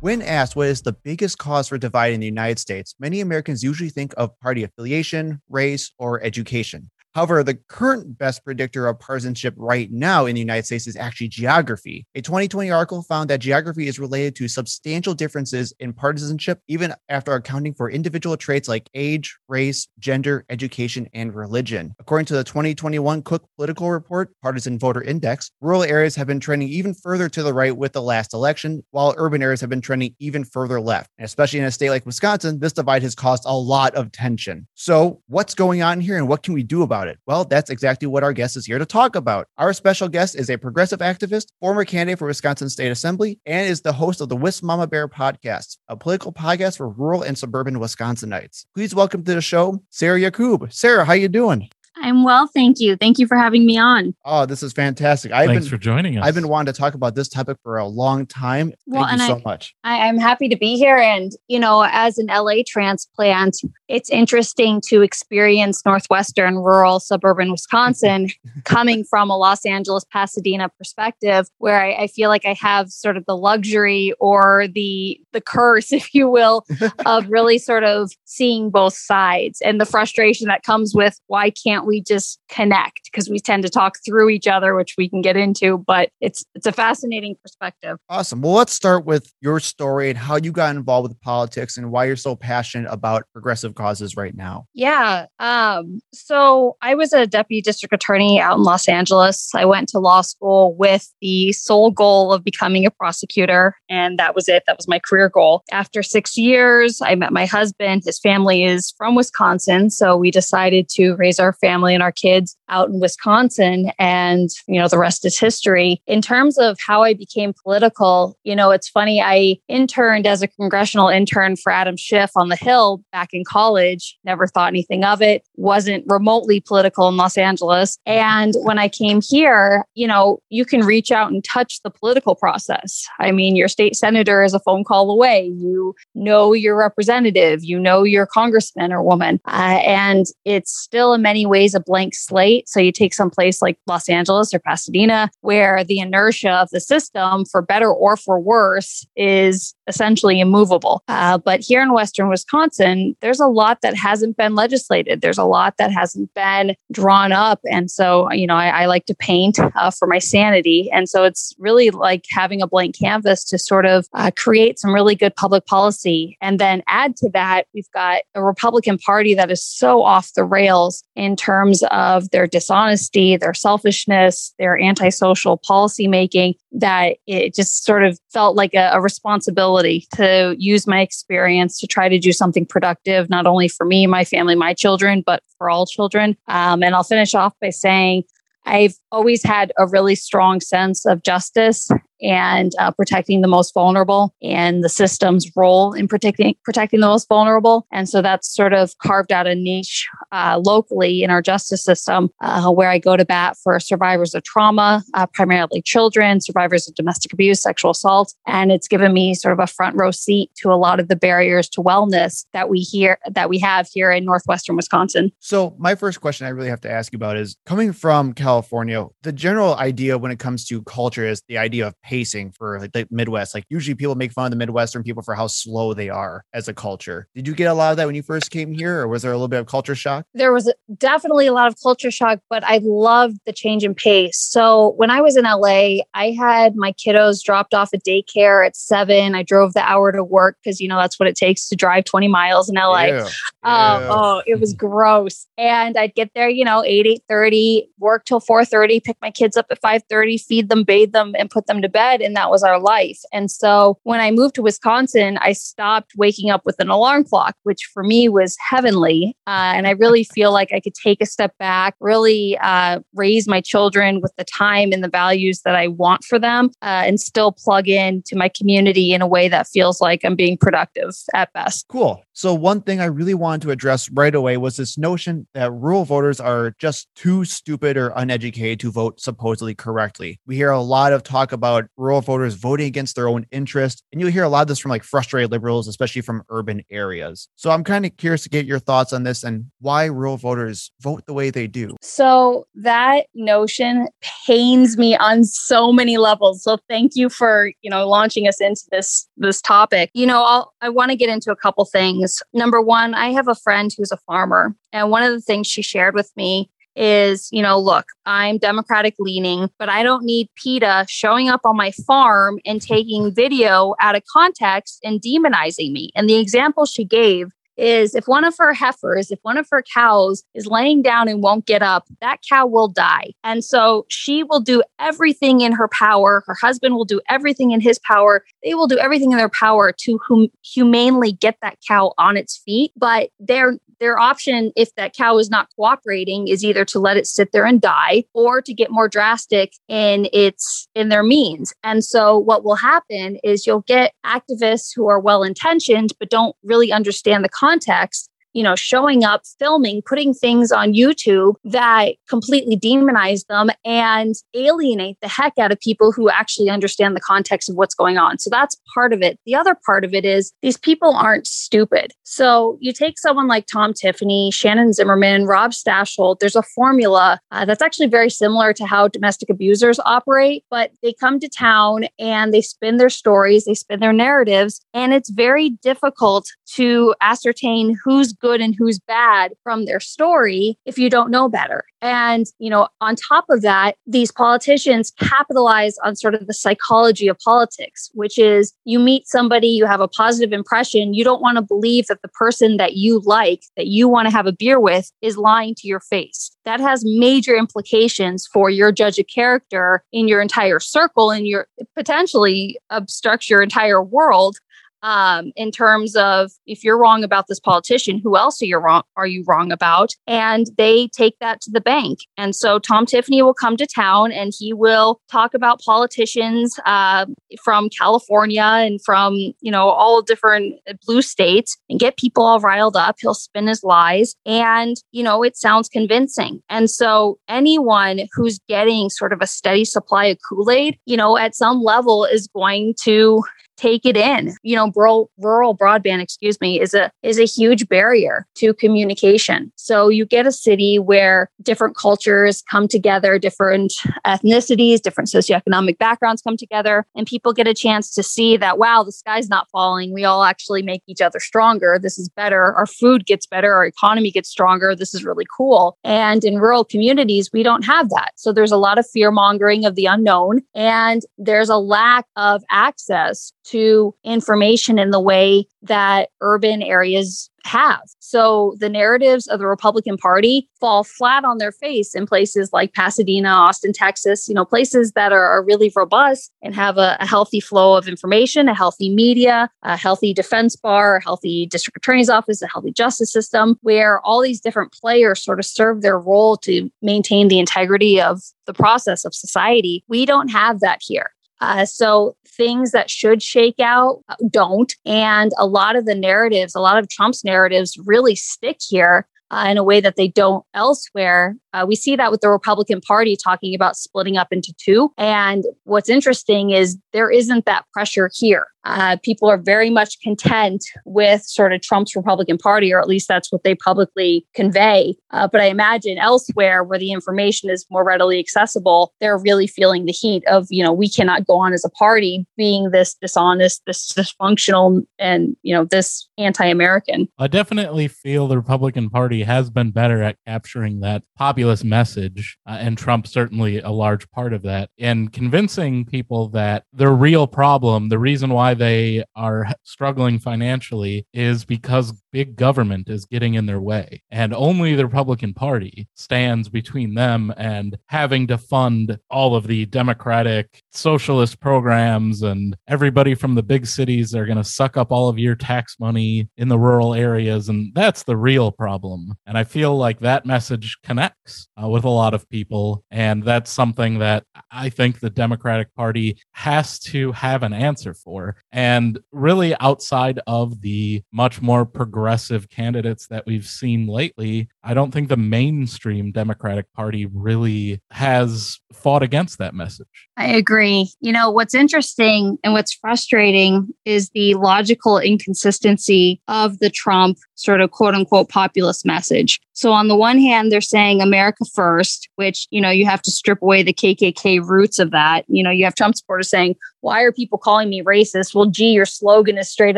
When asked what is the biggest cause for divide in the United States, many Americans usually think of party affiliation, race, or education. However, the current best predictor of partisanship right now in the United States is actually geography. A 2020 article found that geography is related to substantial differences in partisanship, even after accounting for individual traits like age, race, gender, education, and religion. According to the 2021 Cook Political Report Partisan Voter Index, rural areas have been trending even further to the right with the last election, while urban areas have been trending even further left. And especially in a state like Wisconsin, this divide has caused a lot of tension. So, what's going on here and what can we do about it? Well, that's exactly what our guest is here to talk about. Our special guest is a progressive activist, former candidate for Wisconsin State Assembly, and is the host of the Wisp Mama Bear podcast, a political podcast for rural and suburban Wisconsinites. Please welcome to the show, Sarah Yacoub. Sarah, how you doing? I'm well, thank you. Thank you for having me on. Oh, this is fantastic. I've Thanks been for joining us. I've been wanting to talk about this topic for a long time. Well, Thank you so I- much. I, I'm happy to be here. And, you know, as an LA transplant, it's interesting to experience Northwestern, rural, suburban Wisconsin *laughs* coming from a Los Angeles, Pasadena perspective, where I, I feel like I have sort of the luxury or the the curse, *laughs* if you will, of really sort of seeing both sides and the frustration that comes with why can't we just connect? Because we tend to talk through each other, which we can get into, but it's it's a fascinating perspective. Awesome. Well, let's start with your story and how you got involved with politics and why you're so passionate about progressive causes right now. Yeah. Um, so I was a deputy district attorney out in Los Angeles. I went to law school with the sole goal of becoming a prosecutor, and that was it. That was my career goal. After six years, I met my husband. His family is from Wisconsin. So we decided to raise our family and our kids out in Wisconsin. And, you know, the rest is history. In terms of how I became political, you know, it's funny. I interned as a congressional intern for Adam Schiff on the Hill back in college, never thought anything of it, wasn't remotely political in Los Angeles. And when I came here, you know, you can reach out and touch the political process. I mean, your state senator is a phone call away. You know your representative, you know your congressman or woman. Uh, and it's still in many ways a blank slate. So you take some place like Los Angeles or Pasadena, where the inertia of the system, for better or for worse, is essentially immovable. Uh, but here in Western Wisconsin, there's a lot that hasn't been legislated. There's a lot that hasn't been drawn up. And so, you know, I, I like to paint uh, for my sanity. And so it's really like having a blank canvas to sort of uh, create some really good public policy. And then add to that, we've got a Republican Party that is so off the rails in terms of their dishonesty, their selfishness, their antisocial policy making that it just sort of felt like a, a responsibility to use my experience to try to do something productive, not only for me, my family, my children, but for all children. Um, and I'll finish off by saying I've always had a really strong sense of justice and uh, protecting the most vulnerable and the system's role in protecting protecting the most vulnerable. And so that's sort of carved out a niche uh, locally in our justice system uh, where I go to bat for survivors of trauma, uh, primarily children, survivors of domestic abuse, sexual assault. And it's given me sort of a front row seat to a lot of the barriers to wellness that we hear that we have here in northwestern Wisconsin. So my first question I really have to ask you about is coming from California, the general idea when it comes to culture is the idea of pacing for like the Midwest. Like usually people make fun of the Midwestern people for how slow they are as a culture. Did you get a lot of that when you first came here, or was there a little bit of culture shock? There was definitely a lot of culture shock, but I loved the change in pace. So when I was in LA, I had my kiddos dropped off at daycare at seven. I drove the hour to work because you know that's what it takes to drive 20 miles in LA. Yeah. Um, Yeah. oh, it was gross. And I'd get there, you know, 8, 8 30, work till 4 30, pick my kids up at 5 30, feed them, bathe them, and put them to bed. And that was our life. And so when I moved to Wisconsin, I stopped waking up with an alarm clock, which for me was heavenly. Uh, and I really feel like I could take a step back, really uh, raise my children with the time and the values that I want for them, uh, and still plug in to my community in a way that feels like I'm being productive at best. Cool. So, one thing I really wanted to address right away was this notion that rural voters are just too stupid or uneducated to vote supposedly correctly. We hear a lot of talk about rural voters voting against their own interest, and you hear a lot of this from like frustrated liberals, especially from urban areas. So, I'm kind of curious to get your thoughts on this and why rural voters vote the way they do. So that notion pains me on so many levels. So thank you for, you know, launching us into this this topic. You know, I'll, I want to get into a couple things. Number 1, I have a friend who's a farmer, and one of the things she shared with me is, you know, look, I'm Democratic leaning, but I don't need PETA showing up on my farm and taking video out of context and demonizing me. And the example she gave is if one of her heifers, if one of her cows is laying down and won't get up, that cow will die. And so she will do everything in her power. Her husband will do everything in his power. They will do everything in their power to hum- humanely get that cow on its feet. But their their option, if that cow is not cooperating, is either to let it sit there and die or to get more drastic in its in their means. And so what will happen is you'll get activists who are well intentioned but don't really understand the context you know, showing up, filming, putting things on YouTube that completely demonize them and alienate the heck out of people who actually understand the context of what's going on. So that's part of it. The other part of it is these people aren't stupid. So you take someone like Tom Tiffany, Shannon Zimmerman, Rob Stafsholt, there's a formula uh, that's actually very similar to how domestic abusers operate, but they come to town and they spin their stories, they spin their narratives, and it's very difficult to ascertain who's good and who's bad from their story if you don't know better. And, you know, on top of that, these politicians capitalize on sort of the psychology of politics, which is you meet somebody, you have a positive impression, you don't want to believe that the person that you like, that you want to have a beer with, is lying to your face. That has major implications for your judge of character in your entire circle and your potentially obstructs your entire world um, in terms of if you're wrong about this politician, who else are you wrong are you wrong about? And they take that to the bank. And so Tom Tiffany will come to town and he will talk about politicians uh, from California and from you know all different blue states and get people all riled up. He'll spin his lies, and you know it sounds convincing. And so anyone who's getting sort of a steady supply of Kool Aid, you know, at some level is going to take it in. You know, rural, rural broadband, excuse me, is a is a huge barrier to communication. So you get a city where different cultures come together, different ethnicities, different socioeconomic backgrounds come together, and people get a chance to see that wow, the sky's not falling. We all actually make each other stronger. This is better. Our food gets better. Our economy gets stronger. This is really cool. And in rural communities, we don't have that. So there's a lot of fear mongering of the unknown, and there's a lack of access to information in the way that urban areas have. So the narratives of the Republican Party fall flat on their face in places like Pasadena, Austin, Texas, you know, places that are, are really robust and have a, a, healthy flow of information, a healthy media, a healthy defense bar, a healthy district attorney's office, a healthy justice system, where all these different players sort of serve their role to maintain the integrity of the process of society. We don't have that here. Uh, so things that should shake out uh, don't. And a lot of the narratives, a lot of Trump's narratives really stick here uh, in a way that they don't elsewhere. Uh, we see that with the Republican Party talking about splitting up into two. And what's interesting is there isn't that pressure here. Uh, people are very much content with sort of Trump's Republican Party, or at least that's what they publicly convey. Uh, but I imagine elsewhere where the information is more readily accessible, they're really feeling the heat of, you know, we cannot go on as a party being this dishonest, this dysfunctional, and, you know, this anti American. I definitely feel the Republican Party has been better at capturing that populist message, uh, and Trump certainly a large part of that, and convincing people that the real problem, the reason why they are struggling financially is because big government is getting in their way. And only the Republican Party stands between them and having to fund all of the democratic socialist programs. And everybody from the big cities are going to suck up all of your tax money in the rural areas. And that's the real problem. And I feel like that message connects uh, with a lot of people. And that's something that I think the Democratic Party has to have an answer for. And really, outside of the much more progressive candidates that we've seen lately, I don't think the mainstream Democratic Party really has fought against that message. I agree. You know, what's interesting and what's frustrating is the logical inconsistency of the Trump sort of quote unquote populist message. So on the one hand, they're saying America first, which, you know, you have to strip away the KKK roots of that. You know, you have Trump supporters saying, why are people calling me racist? Well, gee, your slogan is straight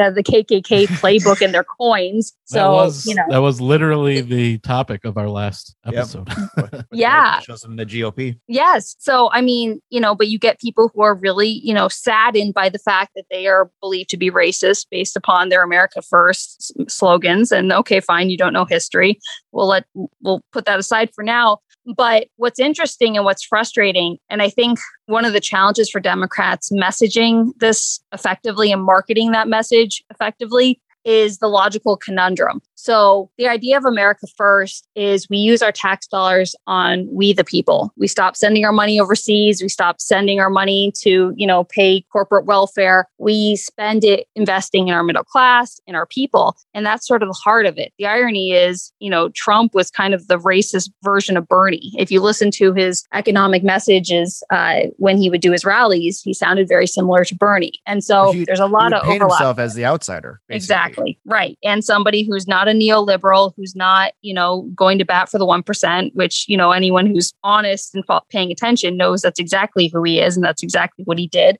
out of the KKK *laughs* playbook and their coins. So, that was, you know, that was literally the topic of our last episode. *laughs* Yep. *laughs* yeah. Shows them the GOP. Yes. So, I mean, you know, but you get people who are really, you know, saddened by the fact that they are believed to be racist based upon their America first slogans. And okay, fine, you don't know history. We'll let, we'll put that aside for now. But what's interesting and what's frustrating, and I think one of the challenges for Democrats messaging this effectively and marketing that message effectively is the logical conundrum. So, the idea of America First is we use our tax dollars on we the people. We stop sending our money overseas, we stop sending our money to, you know, pay corporate welfare. We spend it investing in our middle class, in our people, and that's sort of the heart of it. The irony is, you know, Trump was kind of the racist version of Bernie. If you listen to his economic messages uh, when he would do his rallies, he sounded very similar to Bernie. And so He- there's a lot of paint overlap. himself as the outsider. basically. Exactly. Right. And somebody who's not a neoliberal, who's not, you know, going to bat for the 1%, which, you know, anyone who's honest and paying attention knows that's exactly who he is and that's exactly what he did.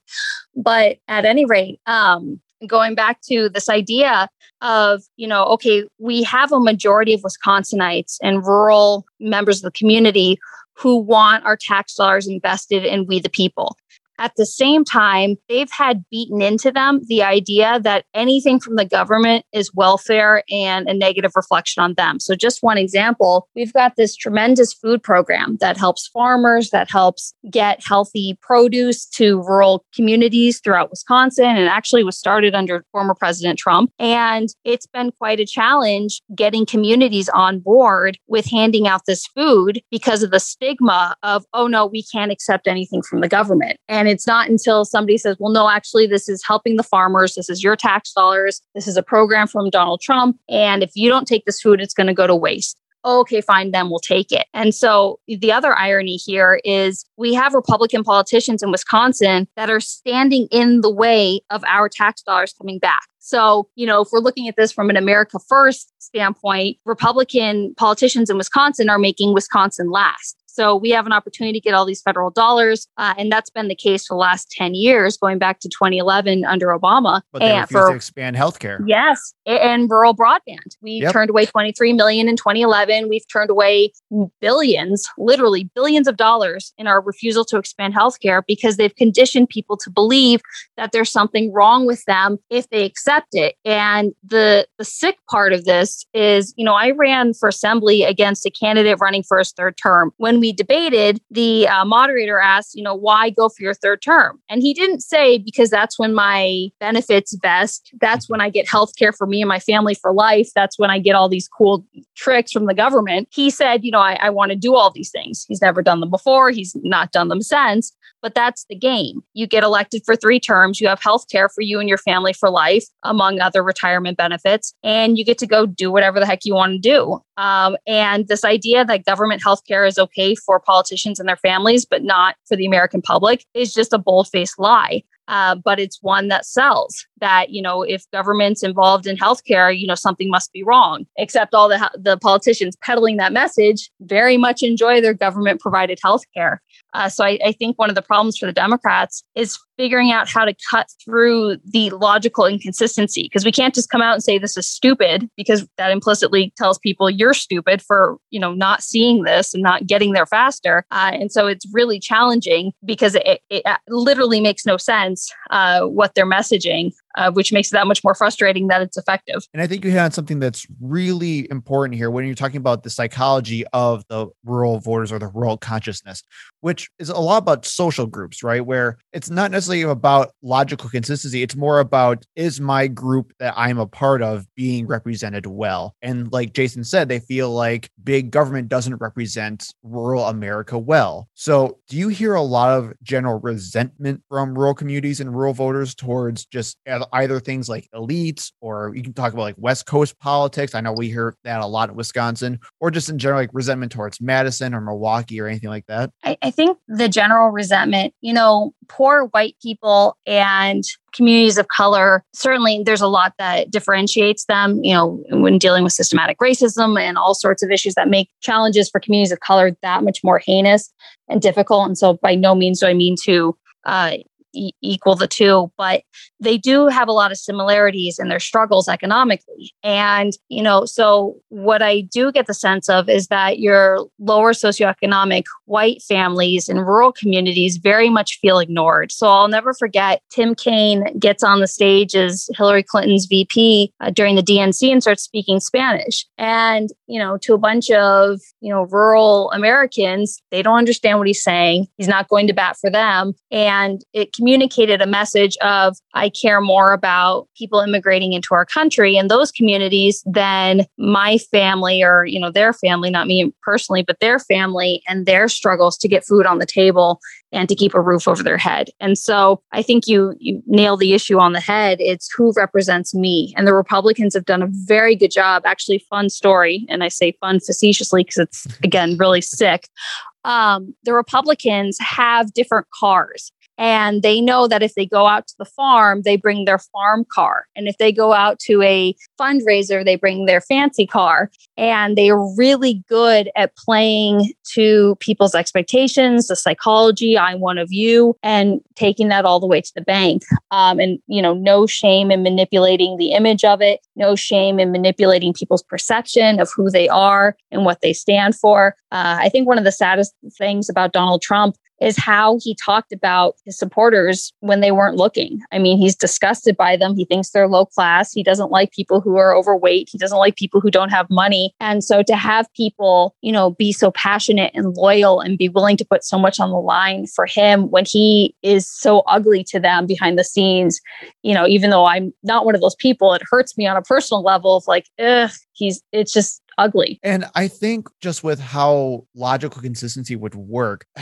But at any rate, um, going back to this idea of, you know, okay, we have a majority of Wisconsinites and rural members of the community who want our tax dollars invested in we the people. At the same time, they've had beaten into them the idea that anything from the government is welfare and a negative reflection on them. So, just one example, we've got this tremendous food program that helps farmers, that helps get healthy produce to rural communities throughout Wisconsin, and actually was started under former President Trump. And it's been quite a challenge getting communities on board with handing out this food because of the stigma of, oh no, we can't accept anything from the government. And it's not until somebody says, well, no, actually, this is helping the farmers. This is your tax dollars. This is a program from Donald Trump. And if you don't take this food, it's going to go to waste okay, fine, then we'll take it. And so the other irony here is we have Republican politicians in Wisconsin that are standing in the way of our tax dollars coming back. So, you know, if we're looking at this from an America First standpoint, Republican politicians in Wisconsin are making Wisconsin last. So we have an opportunity to get all these federal dollars. Uh, and that's been the case for the last 10 years, going back to 2011 under Obama. But they and for, to expand healthcare. Yes. And rural broadband. We yep. turned away 23 million in 2011. We've turned away billions, literally billions of dollars in our refusal to expand healthcare because they've conditioned people to believe that there's something wrong with them if they accept it. And the, the sick part of this is, you know, I ran for assembly against a candidate running for his third term. When we debated, the uh, moderator asked, you know, why go for your third term? And he didn't say, because that's when my benefits vest. That's when I get health care for me and my family for life. That's when I get all these cool tricks from the government. He said, you know, I, I want to do all these things. He's never done them before. He's not done them since but that's the game. You get elected for three terms, you have health care for you and your family for life, among other retirement benefits, and you get to go do whatever the heck you want to do. Um, and this idea that government health care is okay for politicians and their families, but not for the American public, is just a bold faced lie. Uh, but it's one that sells that you know if government's involved in healthcare you know something must be wrong except all the the politicians peddling that message very much enjoy their government provided healthcare. Uh, so I, I, think one of the problems for the democrats is figuring out how to cut through the logical inconsistency because we can't just come out and say this is stupid because that implicitly tells people you're stupid for you know not seeing this and not getting there faster. Uh, and so it's really challenging because it, it literally makes no sense uh, what they're messaging uh, which makes it that much more frustrating that it's effective. And I think you hit on something that's really important here when you're talking about the psychology of the rural voters or the rural consciousness, which is a lot about social groups, right? Where it's not necessarily about logical consistency. It's more about is my group that I'm a part of being represented well? And like Jason said, they feel like big government doesn't represent rural America well. So do you hear a lot of general resentment from rural communities and rural voters towards just either things like elites or you can talk about like West Coast politics. I know we hear that a lot in Wisconsin, or just in general, like resentment towards Madison or Milwaukee or anything like that? I, I think the general resentment, you know, poor white people and communities of color certainly there's a lot that differentiates them you know when dealing with systematic racism and all sorts of issues that make challenges for communities of color that much more heinous and difficult and so by no means do i mean to uh, e- equal the two, but they do have a lot of similarities in their struggles economically. And, you know, so what I do get the sense of is that your lower socioeconomic white families in rural communities very much feel ignored. So I'll never forget Tim Kaine gets on the stage as Hillary Clinton's VP uh, during the DNC and starts speaking Spanish. And, you know, to a bunch of, you know, rural Americans, they don't understand what he's saying. He's not going to bat for them. And it communicated a message of, I care more about people immigrating into our country and those communities than my family or, you know, their family, not me personally, but their family and their struggles to get food on the table and to keep a roof over their head. And so I think you you nail the issue on the head. It's who represents me. And the Republicans have done a very good job. Actually, fun story, and I say fun facetiously because it's again really sick. Um, the Republicans have different cars and they know that if they go out to the farm, they bring their farm car. And if they go out to a fundraiser, they bring their fancy car. And they are really good at playing to people's expectations, the psychology, I'm one of you, and taking that all the way to the bank. Um, and, you know, no shame in manipulating the image of it, no shame in manipulating people's perception of who they are and what they stand for. Uh, I think one of the saddest things about Donald Trump is how he talked about his supporters when they weren't looking. I mean, he's disgusted by them. He thinks they're low class. He doesn't like people who are overweight. He doesn't like people who don't have money. And so to have people, you know, be so passionate and loyal and be willing to put so much on the line for him when he is so ugly to them behind the scenes, you know, even though I'm not one of those people, it hurts me on a personal level of like, ugh, he's, it's just ugly. And I think just with how logical consistency would work, *sighs*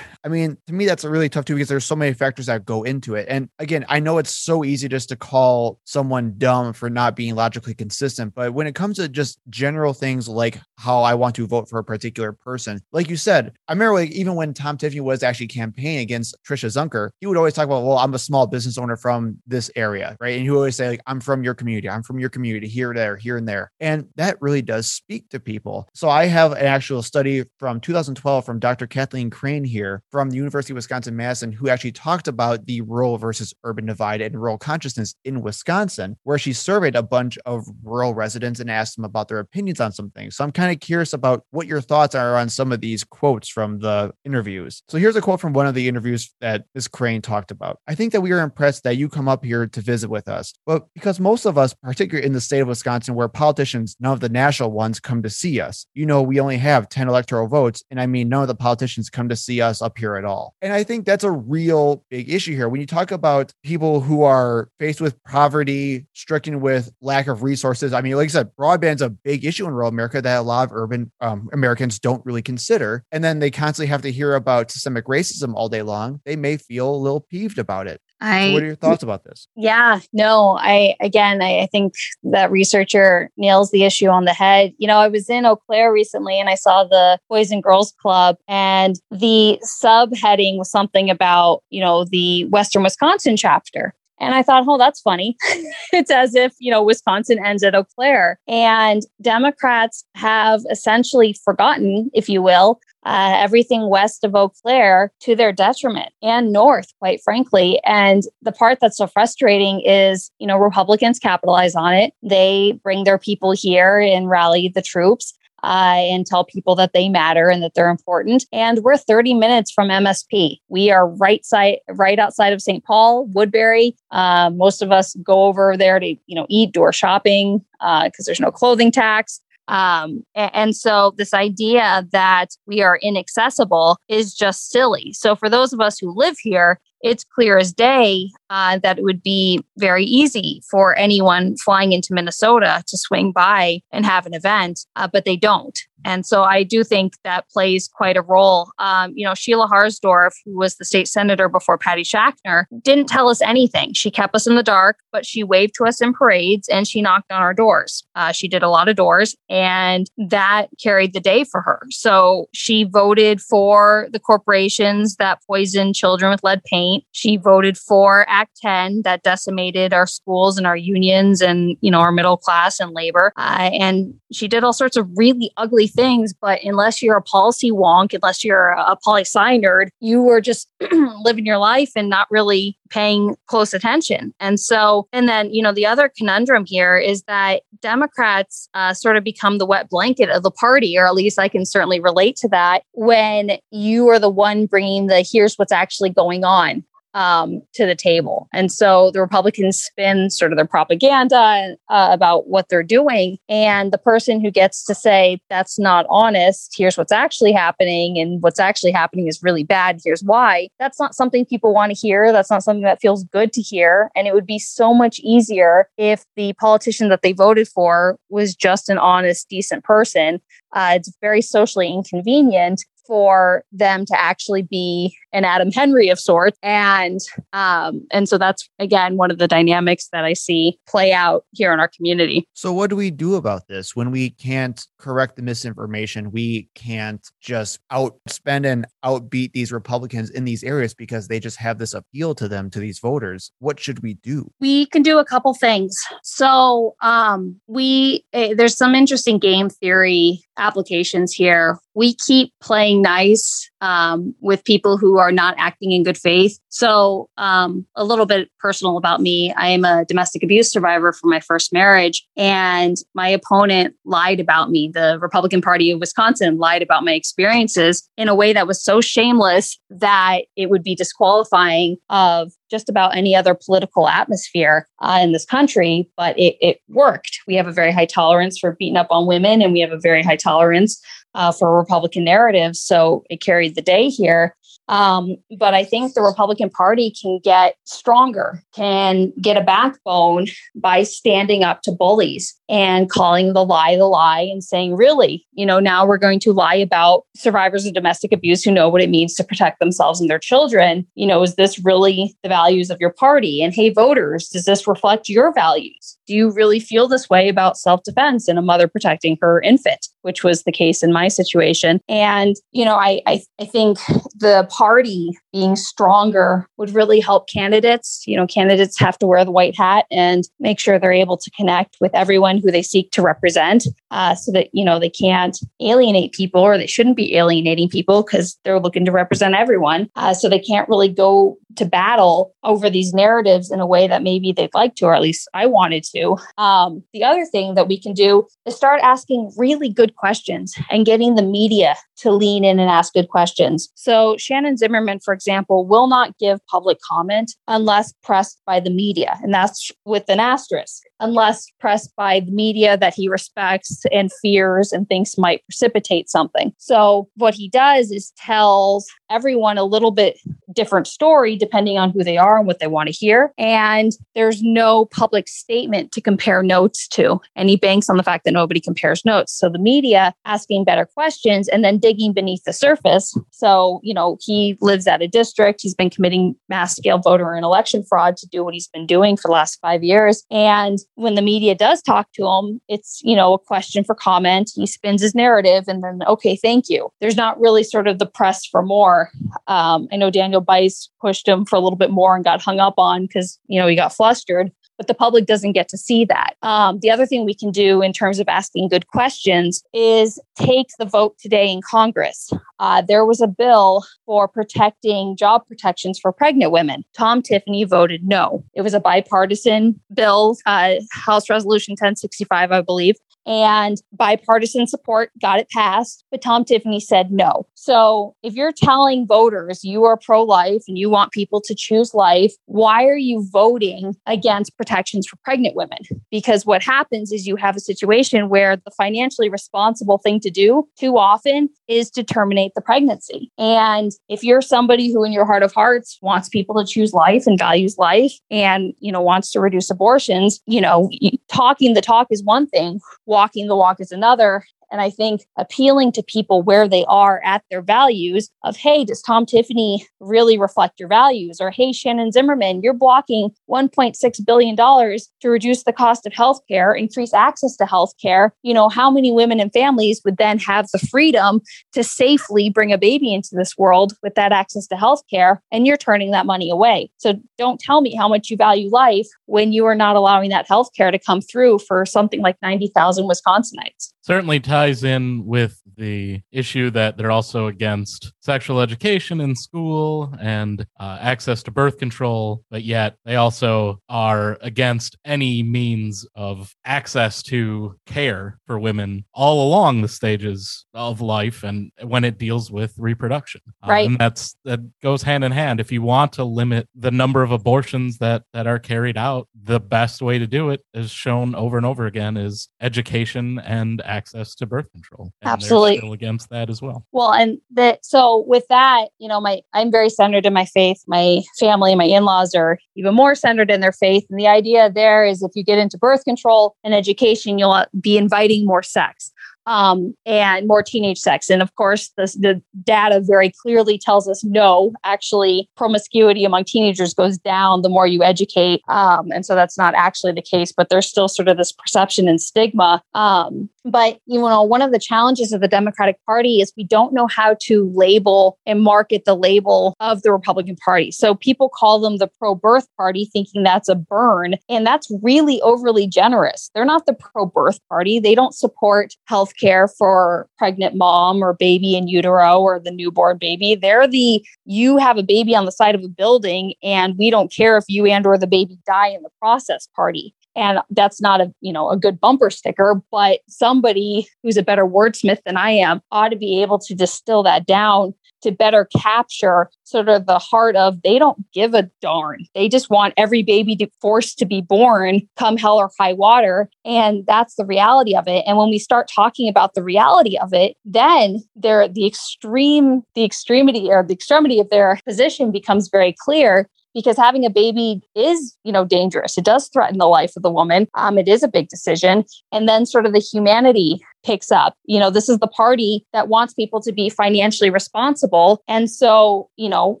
I mean, to me, that's really tough too because there's so many factors that go into it. And again, I know it's so easy just to call someone dumb for not being logically consistent. But when it comes to just general things like how I want to vote for a particular person, like you said, I remember like even when Tom Tiffany was actually campaigning against Tricia Zunker, he would always talk about, well, I'm a small business owner from this area, right? And he would always say, like, I'm from your community, I'm from your community, here, there, here, and there. And that really does speak to people. So I have an actual study from 2012 from Dr. Kathleen Crane here from the University of Wisconsin Madison who actually talked about the rural versus urban divide and rural consciousness in Wisconsin, where she surveyed a bunch of rural residents and asked them about their opinions on some things. So I'm kind of curious about what your thoughts are on some of these quotes from the interviews. So here's a quote from one of the interviews that Ms. Crane talked about. I think that we are impressed that you come up here to visit with us, but because most of us, particularly in the state of Wisconsin, where politicians, none of the national ones, come to see us, you know, we only have 10 electoral votes. And I mean, none of the politicians come to see us up here at all. And I think that's a real big issue here. When you talk about people who are faced with poverty, stricken with lack of resources, I mean, like I said, broadband's a big issue in rural America that a lot of urban um, Americans don't really consider. And then they constantly have to hear about systemic racism all day long. They may feel a little peeved about it. I, so what are your thoughts about this? Yeah, no, I, again, I, I, think that researcher nails the issue on the head. You know, I was in Eau Claire recently and I saw the Boys and Girls Club, and the subheading was something about, you know, the Western Wisconsin chapter. And I thought, oh, that's funny. *laughs* it's as if, you know, Wisconsin ends at Eau Claire. And Democrats have essentially forgotten, if you will, uh, everything west of Eau Claire to their detriment and north, quite frankly. And the part that's so frustrating is, you know, Republicans capitalize on it. They bring their people here and rally the troops uh, and tell people that they matter and that they're important. And we're 30 minutes from MSP. We are right side, right outside of St. Paul, Woodbury. Uh, most of us go over there to, you know, eat, do our shopping because uh, there's no clothing tax. Um, and, so this idea that we are inaccessible is just silly. So for those of us who live here, it's clear as day uh, that it would be very easy for anyone flying into Minnesota to swing by and have an event, uh, but they don't. And so I do think that plays quite a role. Um, you know, Sheila Harsdorf, who was the state senator before Patty Schachtner, didn't tell us anything. She kept us in the dark, but she waved to us in parades and she knocked on our doors. Uh, she did a lot of doors, and that carried the day for her. So she voted for the corporations that poison children with lead paint. She voted for Act 10 that decimated our schools and our unions and, you know, our middle class and labor. Uh, and she did all sorts of really ugly things, but unless you're a policy wonk, unless you're a poli sci nerd, you were just *clears throat* living your life and not really paying close attention. And so, and then, you know, the other conundrum here is that Democrats uh, sort of become the wet blanket of the party, or at least I can certainly relate to that when you are the one bringing the here's what's actually going on um, to the table. And so the Republicans spin sort of their propaganda uh, about what they're doing. And the person who gets to say, that's not honest, here's what's actually happening, and what's actually happening is really bad, here's why, that's not something people want to hear. That's not something that feels good to hear. And it would be so much easier if the politician that they voted for was just an honest, decent person. Uh, it's very socially inconvenient for them to actually be an Adam Henry of sorts. And um, and so that's again one of the dynamics that I see play out here in our community. So what do we do about this when we can't correct the misinformation? We can't just outspend and outbeat these Republicans in these areas because they just have this appeal to them to these voters. What should we do? We can do a couple things. So um, we uh, there's some interesting game theory applications here. We keep playing playing nice um, with people who are not acting in good faith. So, um, a little bit personal about me I am a domestic abuse survivor from my first marriage, and my opponent lied about me. The Republican Party of Wisconsin lied about my experiences in a way that was so shameless that it would be disqualifying of just about any other political atmosphere uh, in this country, but it, it, worked. We have a very high tolerance for beating up on women, and we have a very high tolerance uh, for Republican narratives. So it carried the day here. Um, but I think the Republican Party can get stronger, can get a backbone by standing up to bullies and calling the lie the lie and saying, really, you know, now we're going to lie about survivors of domestic abuse who know what it means to protect themselves and their children. You know, is this really the values of your party? And hey, voters, does this reflect your values? Do you really feel this way about self defense and a mother protecting her infant? Which was the case in my situation. And, you know, I, I, I, think the party being stronger would really help candidates. You know, candidates have to wear the white hat and make sure they're able to connect with everyone who they seek to represent uh, so that, you know, they can't alienate people or they shouldn't be alienating people because they're looking to represent everyone. Uh, so they can't really go to battle over these narratives in a way that maybe they'd like to, or at least I wanted to. Um, the other thing that we can do is start asking really good questions and getting the media to lean in and ask good questions. So, Shannon Zimmerman, for example, will not give public comment unless pressed by the media, and that's with an asterisk, unless pressed by the media that he respects and fears and thinks might precipitate something. So, what he does is tells everyone a little bit different story depending on who they are and what they want to hear. And there's no public statement to compare notes to. And he banks on the fact that nobody compares notes. So the media asking better questions and then digging beneath the surface. So, you know, he lives at a district. He's been committing mass scale voter and election fraud to do what he's been doing for the last five years. And when the media does talk to him, it's, you know, a question for comment. He spins his narrative and then, okay, thank you. There's not really sort of the press for more. Um, I know Daniel Bice pushed him for a little bit more and got hung up on because, you know, he got flustered but the public doesn't get to see that. Um, the other thing we can do in terms of asking good questions is take the vote today in Congress. Uh, there was a bill for protecting job protections for pregnant women. Tom Tiffany voted no. It was a bipartisan bill, uh, House Resolution 1065, I believe and bipartisan support got it passed, but Tom Tiffany said no. So if you're telling voters you are pro life and you want people to choose life, why are you voting against protections for pregnant women? Because what happens is you have a situation where the financially responsible thing to do too often is to terminate the pregnancy. And if you're somebody who in your heart of hearts wants people to choose life and values life and, you know, wants to reduce abortions, you know, talking the talk is one thing walking the walk is another. And I think appealing to people where they are at their values of, hey, does Tom Tiffany really reflect your values? Or, hey, Shannon Zimmerman, you're blocking $1.6 billion to reduce the cost of healthcare, increase access to healthcare. You know, how many women and families would then have the freedom to safely bring a baby into this world with that access to healthcare? And you're turning that money away. So don't tell me how much you value life when you are not allowing that healthcare to come through for something like 90,000 Wisconsinites certainly ties in with the issue that they're also against sexual education in school and uh, access to birth control, but yet they also are against any means of access to care for women all along the stages of life and when it deals with reproduction. Uh, right. and that's that goes hand in hand. If you want to limit the number of abortions that that are carried out, the best way to do it is shown over and over again is education and access to birth control. And Absolutely. still against that as well. Well, and that so with that, you know, my I'm very centered in my faith. My family, my in-laws are even more centered in their faith. And the idea there is if you get into birth control and education, you'll be inviting more sex um, and more teenage sex. And of course, the, the data very clearly tells us no, actually, promiscuity among teenagers goes down the more you educate. Um, and so that's not actually the case, but there's still sort of this perception and stigma. Um, but you know, one of the challenges of the Democratic Party is we don't know how to label and market the label of the Republican Party. So people call them the pro-birth party, thinking that's a burn, and that's really overly generous. They're not the pro-birth party. They don't support health care for pregnant mom or baby in utero or the newborn baby. They're the you have a baby on the side of a building and we don't care if you and or the baby die in the process party and that's not a you know a good bumper sticker but somebody who's a better wordsmith than i am ought to be able to distill that down to better capture sort of the heart of they don't give a darn. They just want every baby to forced to be born come hell or high water. And that's the reality of it. And when we start talking about the reality of it, then they're the extreme, the extremity or the extremity of their position becomes very clear because having a baby is you know dangerous. It does threaten the life of the woman. Um, it is a big decision. And then sort of the humanity picks up. You know, this is the party that wants people to be financially responsible. And so, you know,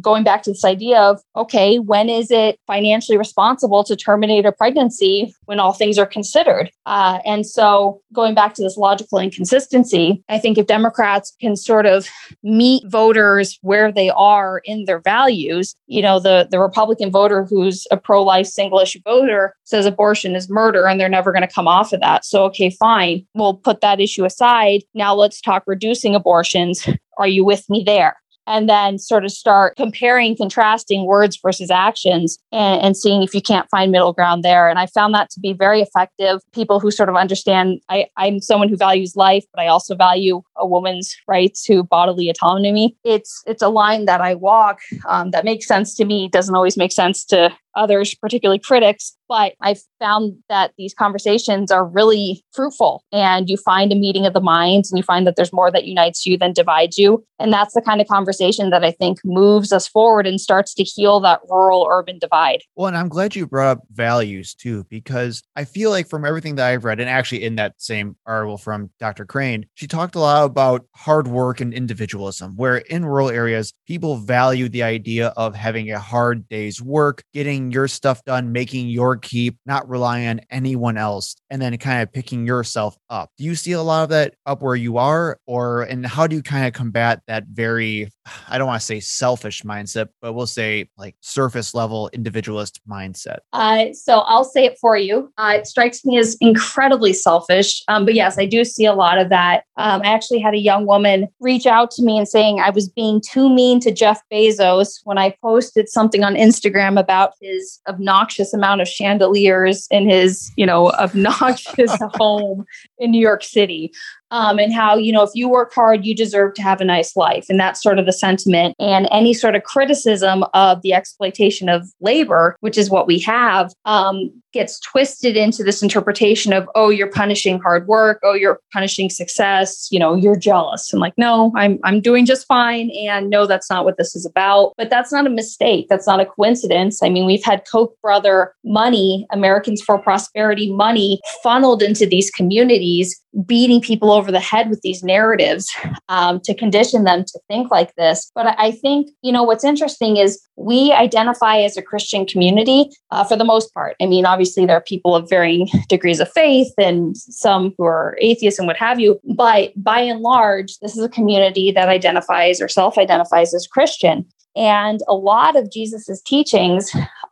going back to this idea of, okay, when is it financially responsible to terminate a pregnancy when all things are considered? Uh, and so, going back to this logical inconsistency, I think if Democrats can sort of meet voters where they are in their values, you know, the, the Republican voter who's a pro life single issue voter says abortion is murder and they're never going to come off of that. So, okay, fine, we'll put that issue aside. Now let's talk reducing abortions. Are you with me there? and then sort of start comparing, contrasting words versus actions and, and, seeing if you can't find middle ground there. And I found that to be very effective. People who sort of understand I, I'm someone who values life, but I also value a woman's right to bodily autonomy. It's it's a line that I walk um, that makes sense to me, doesn't always make sense to others, particularly critics. But I found that these conversations are really fruitful and you find a meeting of the minds and you find that there's more that unites you than divides you. And that's the kind of conversation that I think moves us forward and starts to heal that rural urban divide. Well, and I'm glad you brought up values too, because I feel like from everything that I've read, and actually in that same article from Dr. Crane, she talked a lot about hard work and individualism, where in rural areas, people value the idea of having a hard day's work, getting your stuff done, making your keep, not relying on anyone else, and then kind of picking yourself up. Do you see a lot of that up where you are? Or, and how do you kind of combat that very, I don't want to say selfish mindset, but we'll say like surface level individualist mindset? Uh, so I'll say it for you. Uh, it strikes me as incredibly selfish. Um, but yes, I do see a lot of that. Um, I actually had a young woman reach out to me and saying I was being too mean to Jeff Bezos when I posted something on Instagram about his his obnoxious amount of chandeliers in his, you know, obnoxious *laughs* home in New York City um, and how you know if you work hard you deserve to have a nice life. And that's sort of the sentiment. And any sort of criticism of the exploitation of labor which is what we have um, gets twisted into this interpretation of oh you're punishing hard work. Oh you're punishing success. You know you're jealous. And like no i'm i'm doing just fine. And no that's not what this is about. But that's not a mistake. That's not a coincidence. I mean we've had koch brother money americans for prosperity money funneled into these communities beating people over the head with these narratives um, to condition them to think like this. But I think, you know, what's interesting is we identify as a Christian community uh, for the most part. I mean, obviously, there are people of varying degrees of faith and some who are atheists and what have you. But by and large, this is a community that identifies or self identifies as Christian. And a lot of Jesus's teachings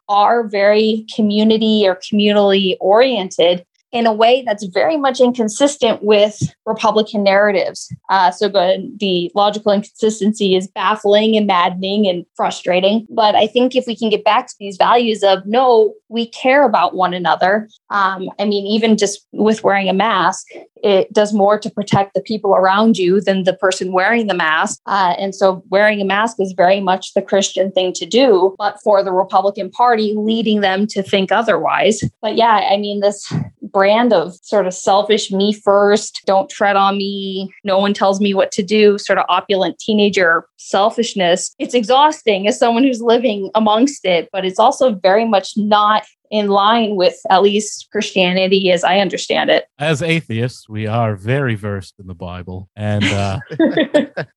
are very community or communally oriented in a way that's very much inconsistent with Republican narratives. Uh, so good. The logical inconsistency is baffling and maddening and frustrating. But I think if we can get back to these values of no, we care about one another. Um, I mean, even just with wearing a mask, it does more to protect the people around you than the person wearing the mask. Uh, and so wearing a mask is very much the Christian thing to do, but for the Republican Party, leading them to think otherwise. But yeah, I mean, this brand of sort of selfish me first, don't tread on me, no one tells me what to do, sort of opulent teenager selfishness. It's exhausting as someone who's living amongst it, but it's also very much not in line with at least Christianity as I understand it. As atheists, we are very versed in the Bible and uh,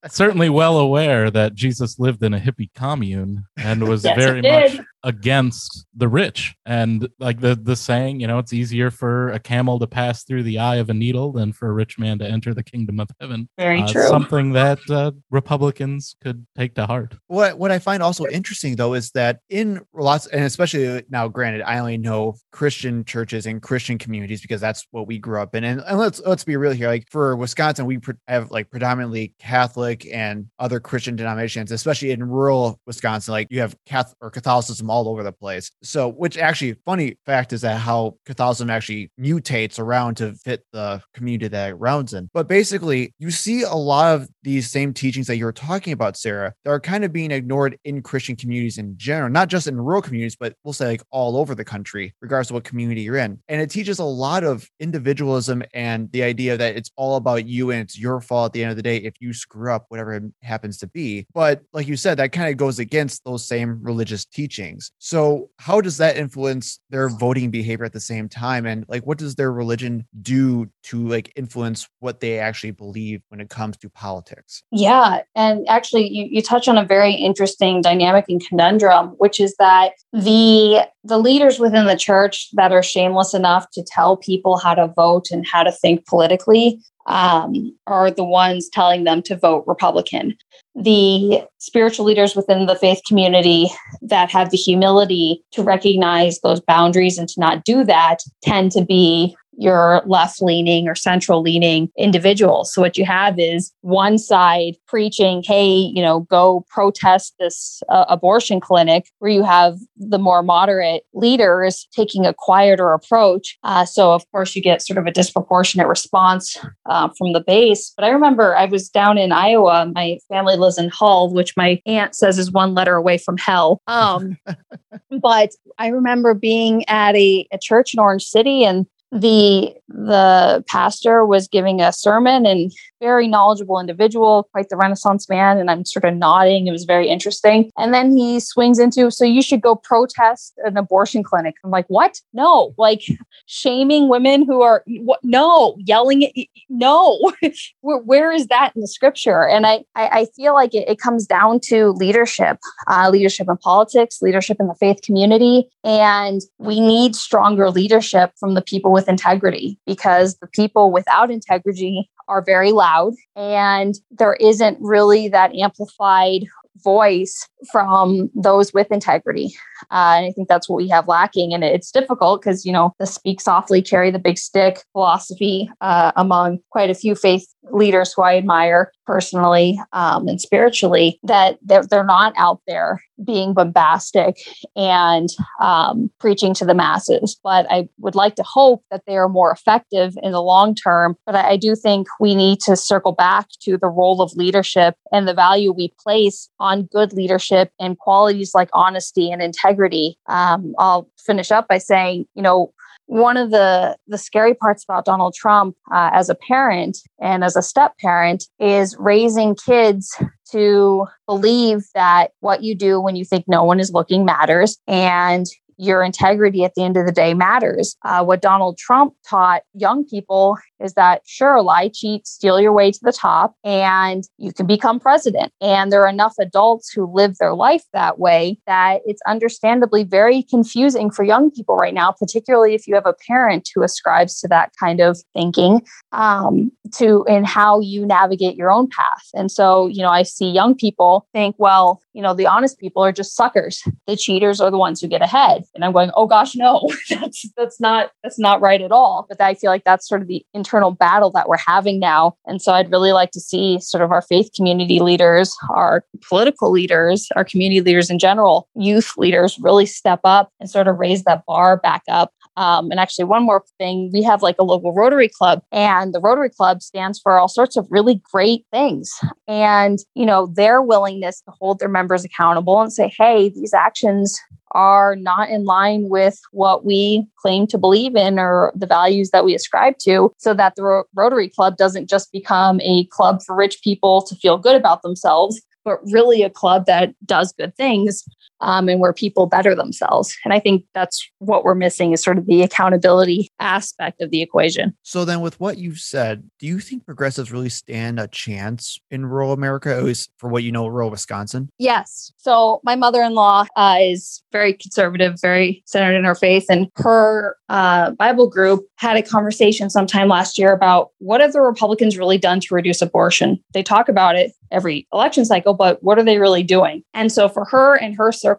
certainly well aware that Jesus lived in a hippie commune and was *laughs* yes, very much against the rich. And like the the saying, you know, it's easier for a camel to pass through the eye of a needle than for a rich man to enter the kingdom of heaven. Very Uh, true. Something that uh, Republicans could take to heart. What what I find also interesting though is that in lots and especially now, granted, I only know Christian churches and Christian communities because that's what we grew up in. And, and let's let's be real here. Like for Wisconsin, we pre- have like predominantly Catholic and other Christian denominations, especially in rural Wisconsin. Like you have Catholic or Catholicism all over the place. So, which actually funny fact is that how Catholicism actually mutates around to fit the community that it rounds in. But basically, you see a lot of these same teachings that you were talking about, Sarah, that are kind of being ignored in Christian communities in general, not just in rural communities, but we'll say like all over the country, regardless of what community you're in. And it teaches a lot of individualism and the idea that it's all about you and it's your fault at the end of the day if you screw up, whatever it happens to be. But like you said, that kind of goes against those same religious teachings. So, how does that influence their voting behavior at the same time? And like, what does their religion do to like influence what they actually believe when it comes to politics? Yeah. And actually you, you touch on a very interesting dynamic and conundrum, which is that the the leaders within the church that are shameless enough to tell people how to vote and how to think politically um, are the ones telling them to vote Republican. The spiritual leaders within the faith community that have the humility to recognize those boundaries and to not do that tend to be your left leaning or central leaning individuals. So what you have is one side preaching, hey, you know, go protest this uh, abortion clinic, where you have the more moderate leaders taking a quieter approach. Uh, so of course you get sort of a disproportionate response uh, from the base. But I remember I was down in Iowa. My family lives in Hull, which my aunt says is one letter away from hell. Um, *laughs* but I remember being at a, a church in Orange City and the the pastor was giving a sermon and very knowledgeable individual quite the renaissance man and i'm sort of nodding. It was very interesting. And then he swings into so you should go protest an abortion clinic. I'm like what? No. Like shaming women who are what? No. Yelling no. *laughs* Where, where is that in the scripture? And i i, I feel like it, it comes down to leadership uh, leadership in politics leadership in the faith community and we need stronger leadership from the people with integrity because the people without integrity are very loud and there isn't really that amplified voice from those with integrity. Uh, and I think that's what we have lacking. And it's difficult because, you know, the speak softly, carry the big stick philosophy uh, among quite a few faith leaders who I admire personally um, and spiritually, that they're, they're not out there being bombastic and um, preaching to the masses. But I would like to hope that they are more effective in the long term. But I, I do think we need to circle back to the role of leadership and the value we place on good leadership and qualities like honesty and integrity. Um, I'll finish up by saying, you know, one of the the scary parts about Donald Trump uh, as a parent and as a step parent is raising kids to believe that what you do when you think no one is looking matters and your integrity at the end of the day matters. Uh, what Donald Trump taught young people is that sure, lie, cheat, steal your way to the top, and you can become president. And there are enough adults who live their life that way that it's understandably very confusing for young people right now, particularly if you have a parent who ascribes to that kind of thinking um, to in how you navigate your own path. And so, you know, I see young people think, well, you know, the honest people are just suckers. The cheaters are the ones who get ahead. And I'm going, oh gosh, no, *laughs* that's that's not that's not right at all. But I feel like that's sort of the internal battle that we're having now. And so I'd really like to see sort of our faith community leaders, our political leaders, our community leaders in general, youth leaders really step up and sort of raise that bar back up um, and actually, one more thing we have like a local Rotary Club, and the Rotary Club stands for all sorts of really great things. And, you know, their willingness to hold their members accountable and say, hey, these actions are not in line with what we claim to believe in or the values that we ascribe to, so that the Ro- Rotary Club doesn't just become a club for rich people to feel good about themselves, but really a club that does good things um, and where people better themselves. And I think that's what we're missing is sort of the accountability aspect of the equation. So then, with what you've said, do you think progressives really stand a chance in rural America, at least for what you know, rural Wisconsin? Yes. So my mother-in-law uh, is very conservative, very centered in her faith, and her uh, Bible group had a conversation sometime last year about what have the Republicans really done to reduce abortion. They talk about it every election cycle, but what are they really doing? And so for her and her circle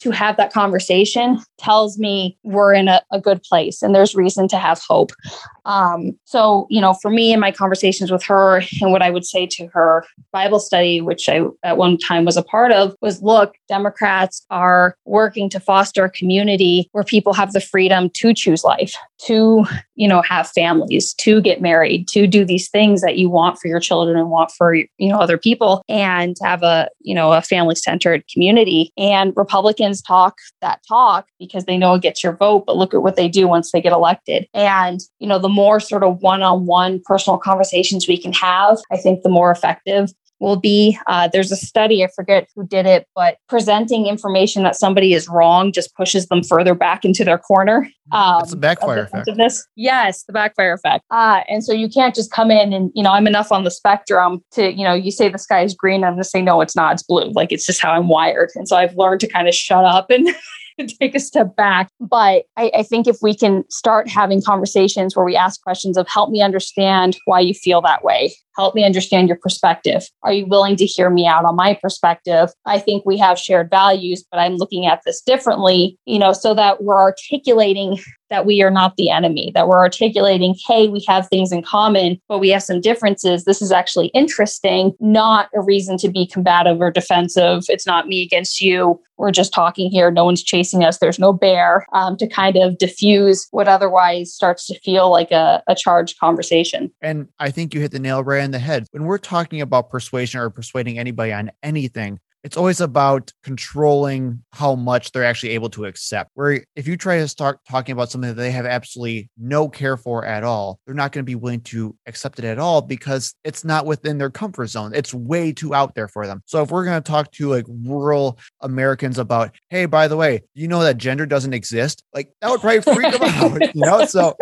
to have that conversation tells me we're in a, a good place and there's reason to have hope. Um, so, you know, for me in my conversations with her and what I would say to her Bible study, which I at one time was a part of, was look, Democrats are working to foster a community where people have the freedom to choose life, to, you know, have families, to get married, to do these things that you want for your children and want for, you know, other people and have a, you know, a family centered community. And Republicans talk that talk because they know it gets your vote, but look at what they do once they get elected. And, you know, the more sort of one on one personal conversations we can have, I think the more effective will be. Uh, there's a study, I forget who did it, but presenting information that somebody is wrong just pushes them further back into their corner. Um, That's a backfire effect. Yes, the backfire effect. Uh, and so you can't just come in and, you know, I'm enough on the spectrum to, you know, you say the sky is green, I'm going to say, no, it's not, it's blue. Like it's just how I'm wired. And so I've learned to kind of shut up and *laughs* *laughs* take a step back. But I, I, think if we can start having conversations where we ask questions of help me understand why you feel that way, help me understand your perspective. Are you willing to hear me out on my perspective? I think we have shared values, but I'm looking at this differently, you know, so that we're articulating that we are not the enemy, that we're articulating, hey, we have things in common, but we have some differences. This is actually interesting, not a reason to be combative or defensive. It's not me against you. We're just talking here. No one's chasing us. There's no bear um, to kind of diffuse what otherwise starts to feel like a, a charged conversation. And I think you hit the nail right on the head. When we're talking about persuasion or persuading anybody on anything, it's always about controlling how much they're actually able to accept. Where if you try to start talking about something that they have absolutely no care for at all, they're not going to be willing to accept it at all because it's not within their comfort zone. It's way too out there for them. So if we're going to talk to like rural Americans about, hey, by the way, you know that gender doesn't exist, like that would probably freak them out, *laughs* you know? So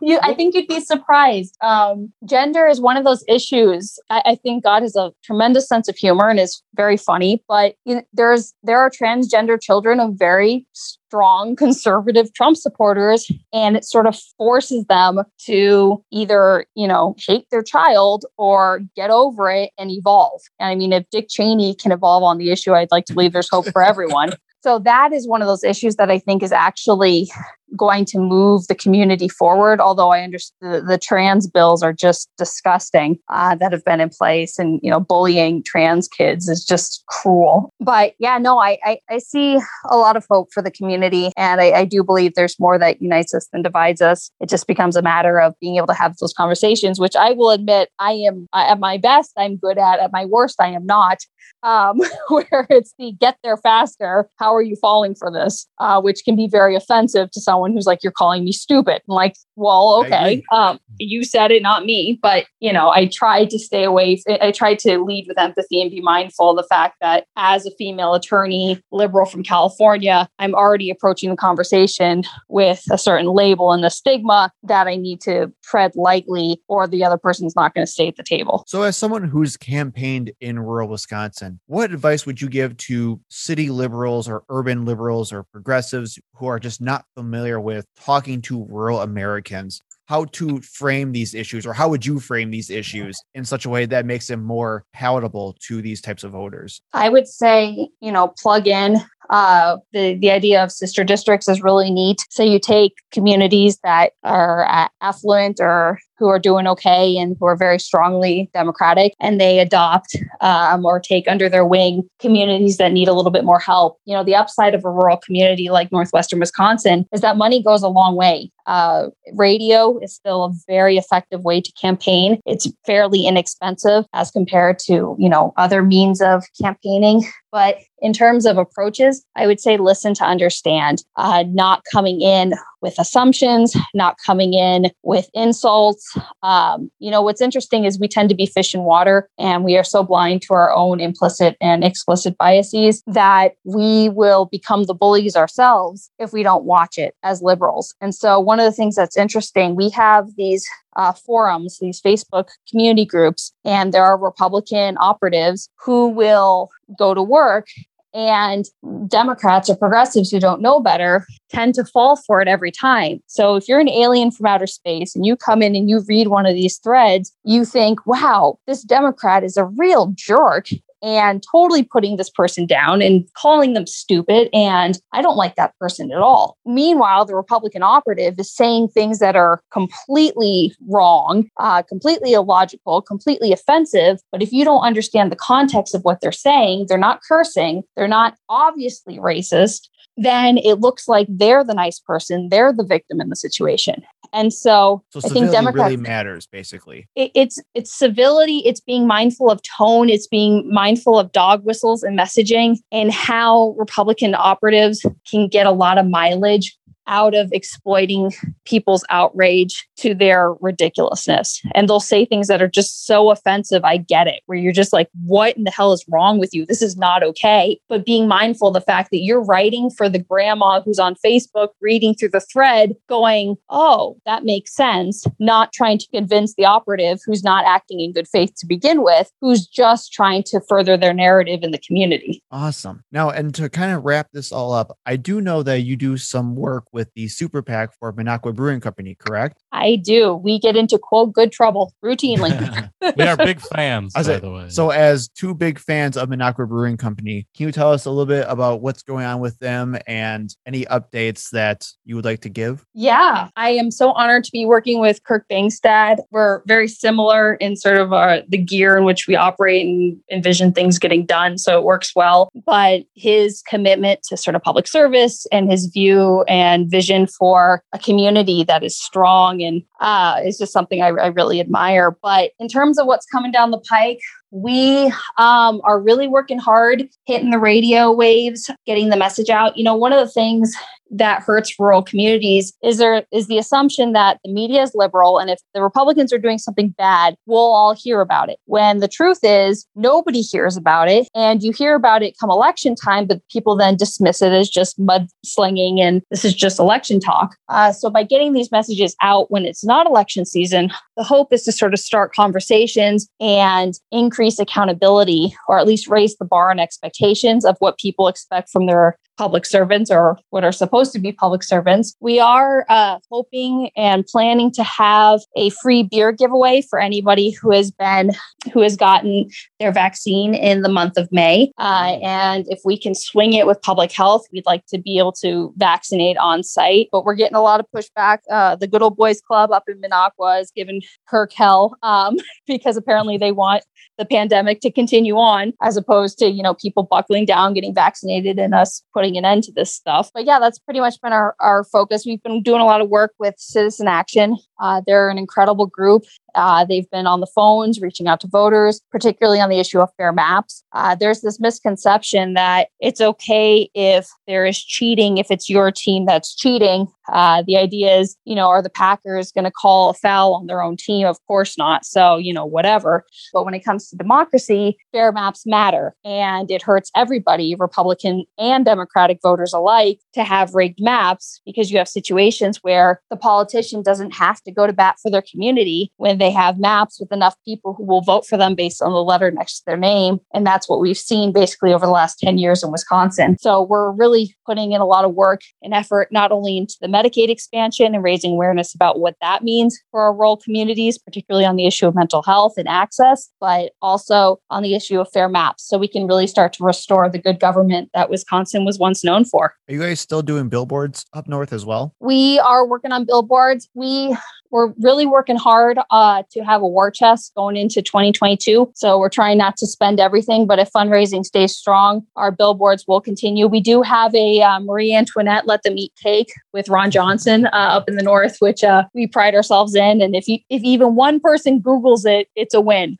you, I think you'd be surprised. Um, gender is one of those issues. I, I, think God has a tremendous sense of humor and is very funny. But you know, there's there are transgender children of very strong conservative Trump supporters, and it sort of forces them to either you know hate their child or get over it and evolve. And I mean, if Dick Cheney can evolve on the issue, I'd like to believe there's hope for everyone. *laughs* So that is one of those issues that I think is actually going to move the community forward. Although I understand the, the trans bills are just disgusting uh, that have been in place, and you know, bullying trans kids is just cruel. But yeah, no, I I, I see a lot of hope for the community, and I, I do believe there's more that unites us than divides us. It just becomes a matter of being able to have those conversations, which I will admit I am at my best I'm good at. At my worst, I am not. Um, *laughs* where it's the get there faster. How are you falling for this? Uh, which can be very offensive to someone someone who's like, you're calling me stupid. I'm like, well, okay. Um, you said it, not me. But, you know, I tried to stay away. I tried to lead with empathy and be mindful of the fact that as a female attorney, liberal from California, I'm already approaching the conversation with a certain label and the stigma that I need to tread lightly or the other person's not going to stay at the table. So, as someone who's campaigned in rural Wisconsin, what advice would you give to city liberals or urban liberals or progressives who are just not familiar? Familiar with talking to rural Americans how to frame these issues or how would you frame these issues in such a way that makes them more palatable to these types of voters? I would say you know plug in uh, the the idea of sister districts is really neat. So you take communities that are affluent or who are doing okay and who are very strongly democratic, and they adopt um, or take under their wing communities that need a little bit more help. You know, the upside of a rural community like northwestern Wisconsin is that money goes a long way. Uh, radio is still a very effective way to campaign. It's fairly inexpensive as compared to you know other means of campaigning. But in terms of approaches, I would say listen to understand, uh, not coming in with assumptions, not coming in with insults. Um, you know, what's interesting is we tend to be fish in water and we are so blind to our own implicit and explicit biases that we will become the bullies ourselves if we don't watch it as liberals. And so, one of the things that's interesting, we have these uh, forums, these Facebook community groups, and there are Republican operatives who will go to work and Democrats or progressives who don't know better tend to fall for it every time. So if you're an alien from outer space and you come in and you read one of these threads, you think, wow, this Democrat is a real jerk and totally putting this person down and calling them stupid. And I don't like that person at all. Meanwhile, the Republican operative is saying things that are completely wrong, uh, completely illogical, completely offensive. But if you don't understand the context of what they're saying, they're not cursing, they're not obviously racist then it looks like they're the nice person, they're the victim in the situation. And so, so I think Democrats really matters, basically. It, it's it's civility. It's being mindful of tone. It's being mindful of dog whistles and messaging, and how Republican operatives can get a lot of mileage out of exploiting people's outrage to their ridiculousness. And they'll say things that are just so offensive. I get it, where you're just like, what in the hell is wrong with you? This is not okay. But being mindful of the fact that you're writing for the grandma who's on Facebook, reading through the thread, going, oh, that makes sense, not trying to convince the operative who's not acting in good faith to begin with, who's just trying to further their narrative in the community. Awesome. Now, and to kind of wrap this all up, I do know that you do some work with the super PAC for Minocqua Brewing Company, correct? I do. We get into quote good trouble routinely. *laughs* *laughs* we are big fans, by say, the way. So, as two big fans of Minocqua Brewing Company, can you tell us a little bit about what's going on with them and any updates that you would like to give? Yeah, I am so honored to be working with Kirk Bangstad. We're very similar in sort of our, the gear in which we operate and envision things getting done. So it works well. But his commitment to sort of public service and his view and vision for a community that is strong and uh, is just something I, I really admire. But in terms of what's coming down the pike, we um, are really working hard hitting the radio waves getting the message out. You know one of the things that hurts rural communities is there is the assumption that the media is liberal and if the republicans are doing something bad we'll all hear about it. When the truth is nobody hears about it and you hear about it come election time but people then dismiss it as just mudslinging and this is just election talk. Uh, so by getting these messages out when it's not election season the hope is to sort of start conversations and increase accountability or at least raise the bar and expectations of what people expect from their public servants or what are supposed to be public servants. We are uh, hoping and planning to have a free beer giveaway for anybody who has been who has gotten their vaccine in the month of May. Uh, and if we can swing it with public health, we'd like to be able to vaccinate on site. But we're getting a lot of pushback. Uh, the Good Old Boys Club up in Minocqua is giving Kirk hell um, *laughs* because apparently they want the pandemic to continue on as opposed to you know people buckling down getting vaccinated and us putting an end to this stuff. But yeah that's pretty much been our, our focus. We've been doing a lot of work with citizen action. Uh, they're an incredible group uh, they've been on the phones reaching out to voters, particularly on the issue of fair maps. Uh, there's this misconception that it's okay if there is cheating, if it's your team that's cheating. Uh, the idea is, you know, are the Packers going to call a foul on their own team? Of course not. So, you know, whatever. But when it comes to democracy, fair maps matter. And it hurts everybody, Republican and Democratic voters alike, to have rigged maps because you have situations where the politician doesn't have to go to bat for their community when they have maps with enough people who will vote for them based on the letter next to their name. And that's what we've seen basically over the last 10 years in Wisconsin. So we're really putting in a lot of work and effort, not only into the Medicaid expansion and raising awareness about what that means for our rural communities, particularly on the issue of mental health and access, but also on the issue of fair maps. So we can really start to restore the good government that Wisconsin was once known for. Are you guys still doing billboards up north as well? We are working on billboards. We we're really working hard uh, to have a war chest going into 2022. So we're trying not to spend everything, but if fundraising stays strong, our billboards will continue. We do have a uh, Marie Antoinette Let Them Eat Cake with Ron Johnson uh, up in the north, which uh, we pride ourselves in. And if you, if even one person Googles it, it's a win.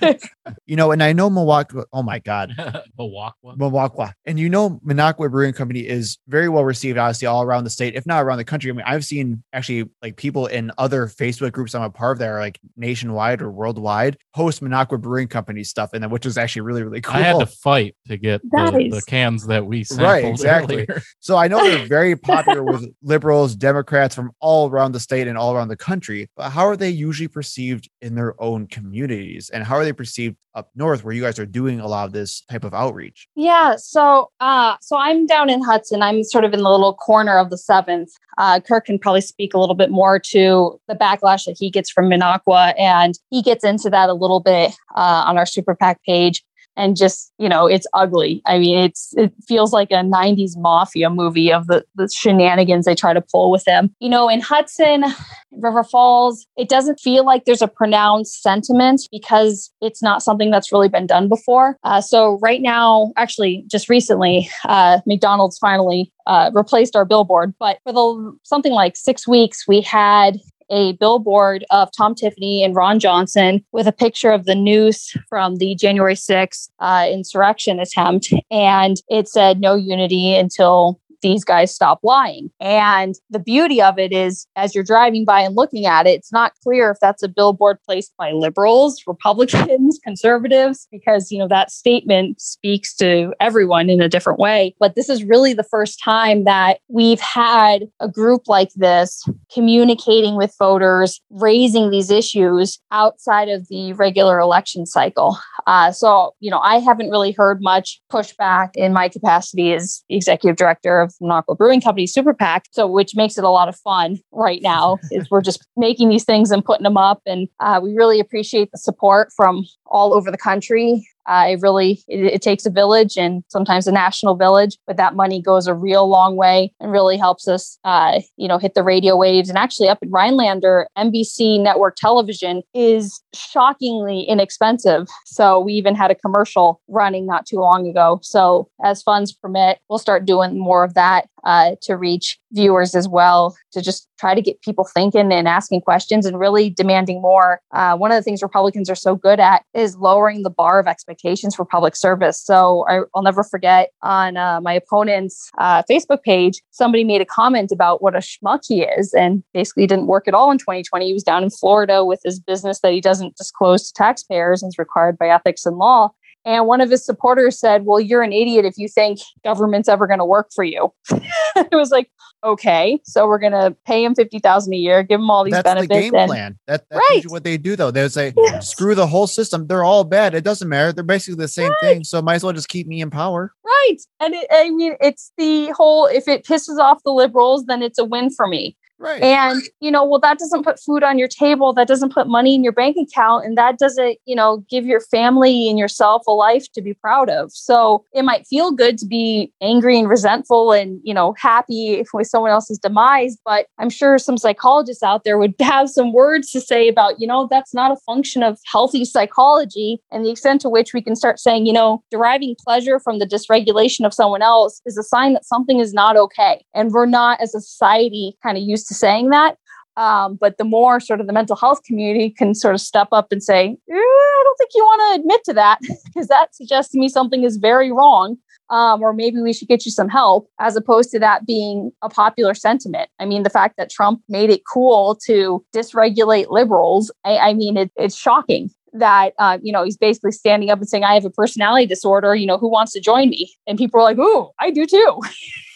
*laughs* you know, and I know Milwaukee. Oh my God, *laughs* Milwaukee. Milwaukee, and you know, Minocqua Brewing Company is very well received, obviously, all around the state, if not around the country. I mean, I've seen actually like people in other Facebook groups I'm a part of that are like nationwide or worldwide host Minocqua Brewing Company stuff, and then which is actually really really cool. I had to fight to get the, the, cans that we sampled right exactly. Earlier. So I know they're *laughs* very popular with liberals, Democrats from all around the state and all around the country. But how are they usually perceived in their own communities, and how are they perceived up north where you guys are doing a lot of this type of outreach? Yeah, so uh, so I'm down in Hudson. I'm sort of in the little corner of the seventh. Uh, Kirk can probably speak a little bit more to the backlash that he gets from Minocqua, and he gets into that a little bit uh, on our Super PAC page and just you know it's ugly. I mean it's it feels like a 90s mafia movie of the, the shenanigans they try to pull with them. You know in hudson river falls it doesn't feel like there's a pronounced sentiment because it's not something that's really been done before. Uh, so right now actually just recently uh, mcdonald's finally uh, replaced our billboard. But for the something like six weeks we had a billboard of Tom Tiffany and Ron Johnson with a picture of the noose from the January 6th uh, insurrection attempt. And it said no unity until these guys stop lying. And the beauty of it is, as you're driving by and looking at it, it's not clear if that's a billboard placed by liberals, Republicans, *laughs* conservatives, because, you know, that statement speaks to everyone in a different way. But this is really the first time that we've had a group like this communicating with voters, raising these issues outside of the regular election cycle. Uh, so, you know, I haven't really heard much pushback in my capacity as executive director of Minocqua Brewing Company Super PAC. So, which makes it a lot of fun right now, *laughs* is we're just making these things and putting them up. And uh, we really appreciate the support from all over the country. I really, it, it, takes a village and sometimes a national village, but that money goes a real long way and really helps us, uh, you know, hit the radio waves. And actually, up in Rhinelander, NBC network television is shockingly inexpensive. So we even had a commercial running not too long ago. So as funds permit, we'll start doing more of that uh, to reach viewers as well to just try to get people thinking and asking questions and really demanding more. Uh, one of the things Republicans are so good at is lowering the bar of expectations for public service. So I, will never forget on uh, my opponent's uh, Facebook page, somebody made a comment about what a schmuck he is and basically didn't work at all in 2020. He was down in Florida with his business that he doesn't disclose to taxpayers and is required by ethics and law. And one of his supporters said, Well, you're an idiot if you think government's ever going to work for you. *laughs* it was like, okay, so we're going to pay him 50000 a year, give him all these that's benefits. the game and, plan. That, that's right. what they do, though. They say, yes. screw the whole system. They're all bad. It doesn't matter. They're basically the same right. thing. So might as well just keep me in power. Right. And it, I mean, it's the whole if it pisses off the liberals, then it's a win for me. Right. And, you know, well, that doesn't put food on your table. That doesn't put money in your bank account. And that doesn't, you know, give your family and yourself a life to be proud of. So it might feel good to be angry and resentful and, you know, happy with someone else's demise. But I'm sure some psychologists out there would *laughs* have some words to say about, you know, that's not a function of healthy psychology. And the extent to which we can start saying, you know, deriving pleasure from the dysregulation of someone else is a sign that something is not okay. And we're not, as a society, kind of used to saying that. Um, but the more sort of the mental health community can sort of step up and say, eh, I don't think you want to admit to that *laughs* because that suggests to me something is very wrong. Um, or maybe we should get you some help, as opposed to that being a popular sentiment. I mean, the fact that Trump made it cool to dysregulate liberals, I, I mean, it, it's shocking that uh, you know he's basically standing up and saying, "I have a personality disorder. You know, who wants to join me?" And people are like, "Ooh, I do too."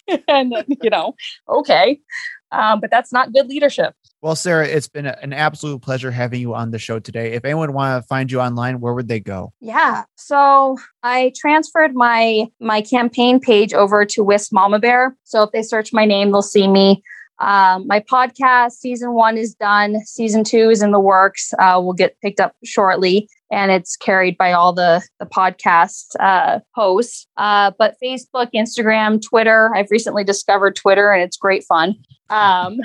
*laughs* and you know, okay um, but that's not good leadership. Well, Sarah, it's been an absolute pleasure having you on the show today. If anyone want to find you online, where would they go? Yeah, so I transferred my my campaign page over to Wisp Mama Bear. So if they search my name, they'll see me. Um, my podcast season one is done. Season two is in the works. Uh, will get picked up shortly. And it's carried by all the the podcast uh, hosts. Uh, but Facebook, Instagram, Twitter. I've recently discovered Twitter, and it's great fun. Um,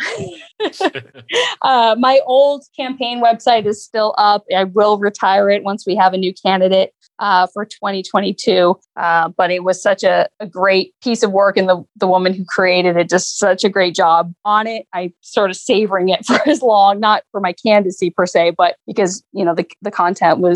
*laughs* uh, my old campaign website is still up. I will retire it once we have a new candidate uh, for 2022. Uh, but it was such a, a, great piece of work, and the the woman who created it just such a great job on it. I sort of savoring it *laughs* for as long, not for my candidacy per se, but because you know the the content was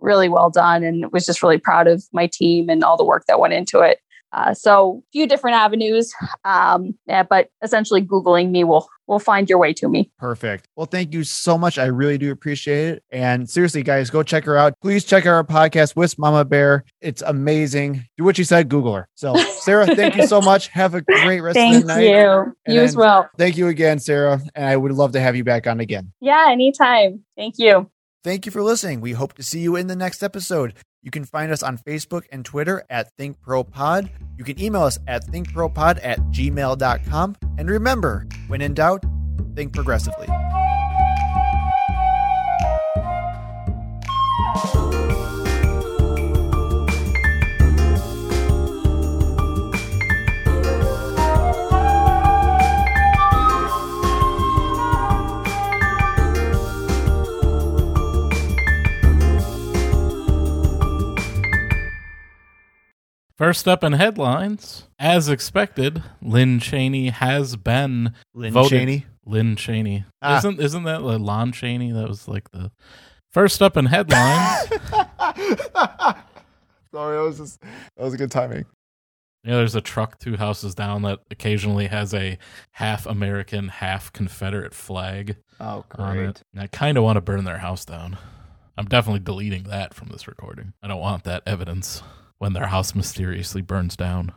really well done, and was just really proud of my team and all the work that went into it. Uh, so a few different avenues, um, yeah, but essentially Googling me will will find your way to me. Perfect. Well, thank you so much. I really do appreciate it. And seriously, guys, go check her out. Please check out our podcast with Mama Bear. It's amazing. Do what she said, Google her. So, *laughs* Sarah, thank you so much. Have a great rest thank of the night. Thank you. And you as well. Thank you again, Sarah. And I would love to have you back on again. Yeah, anytime. Thank you. Thank you for listening. We hope to see you in the next episode. You can find us on Facebook and Twitter at ThinkProPod. You can email us at thinkpropod at gmail.com. And remember, when in doubt, think progressively. First up in headlines, as expected, Lynn Cheney has been Lynn voted. Cheney. Lynn Cheney. Ah. Isn't isn't that like Lon Chaney? That was like the first up in headlines. *laughs* Sorry, that was just that was a good timing. you know, there's a truck two houses down that occasionally has a half American, half Confederate flag Oh, on it. And I kind of want to burn their house down. I'm definitely deleting that from this recording. I don't want that evidence when their house mysteriously burns down.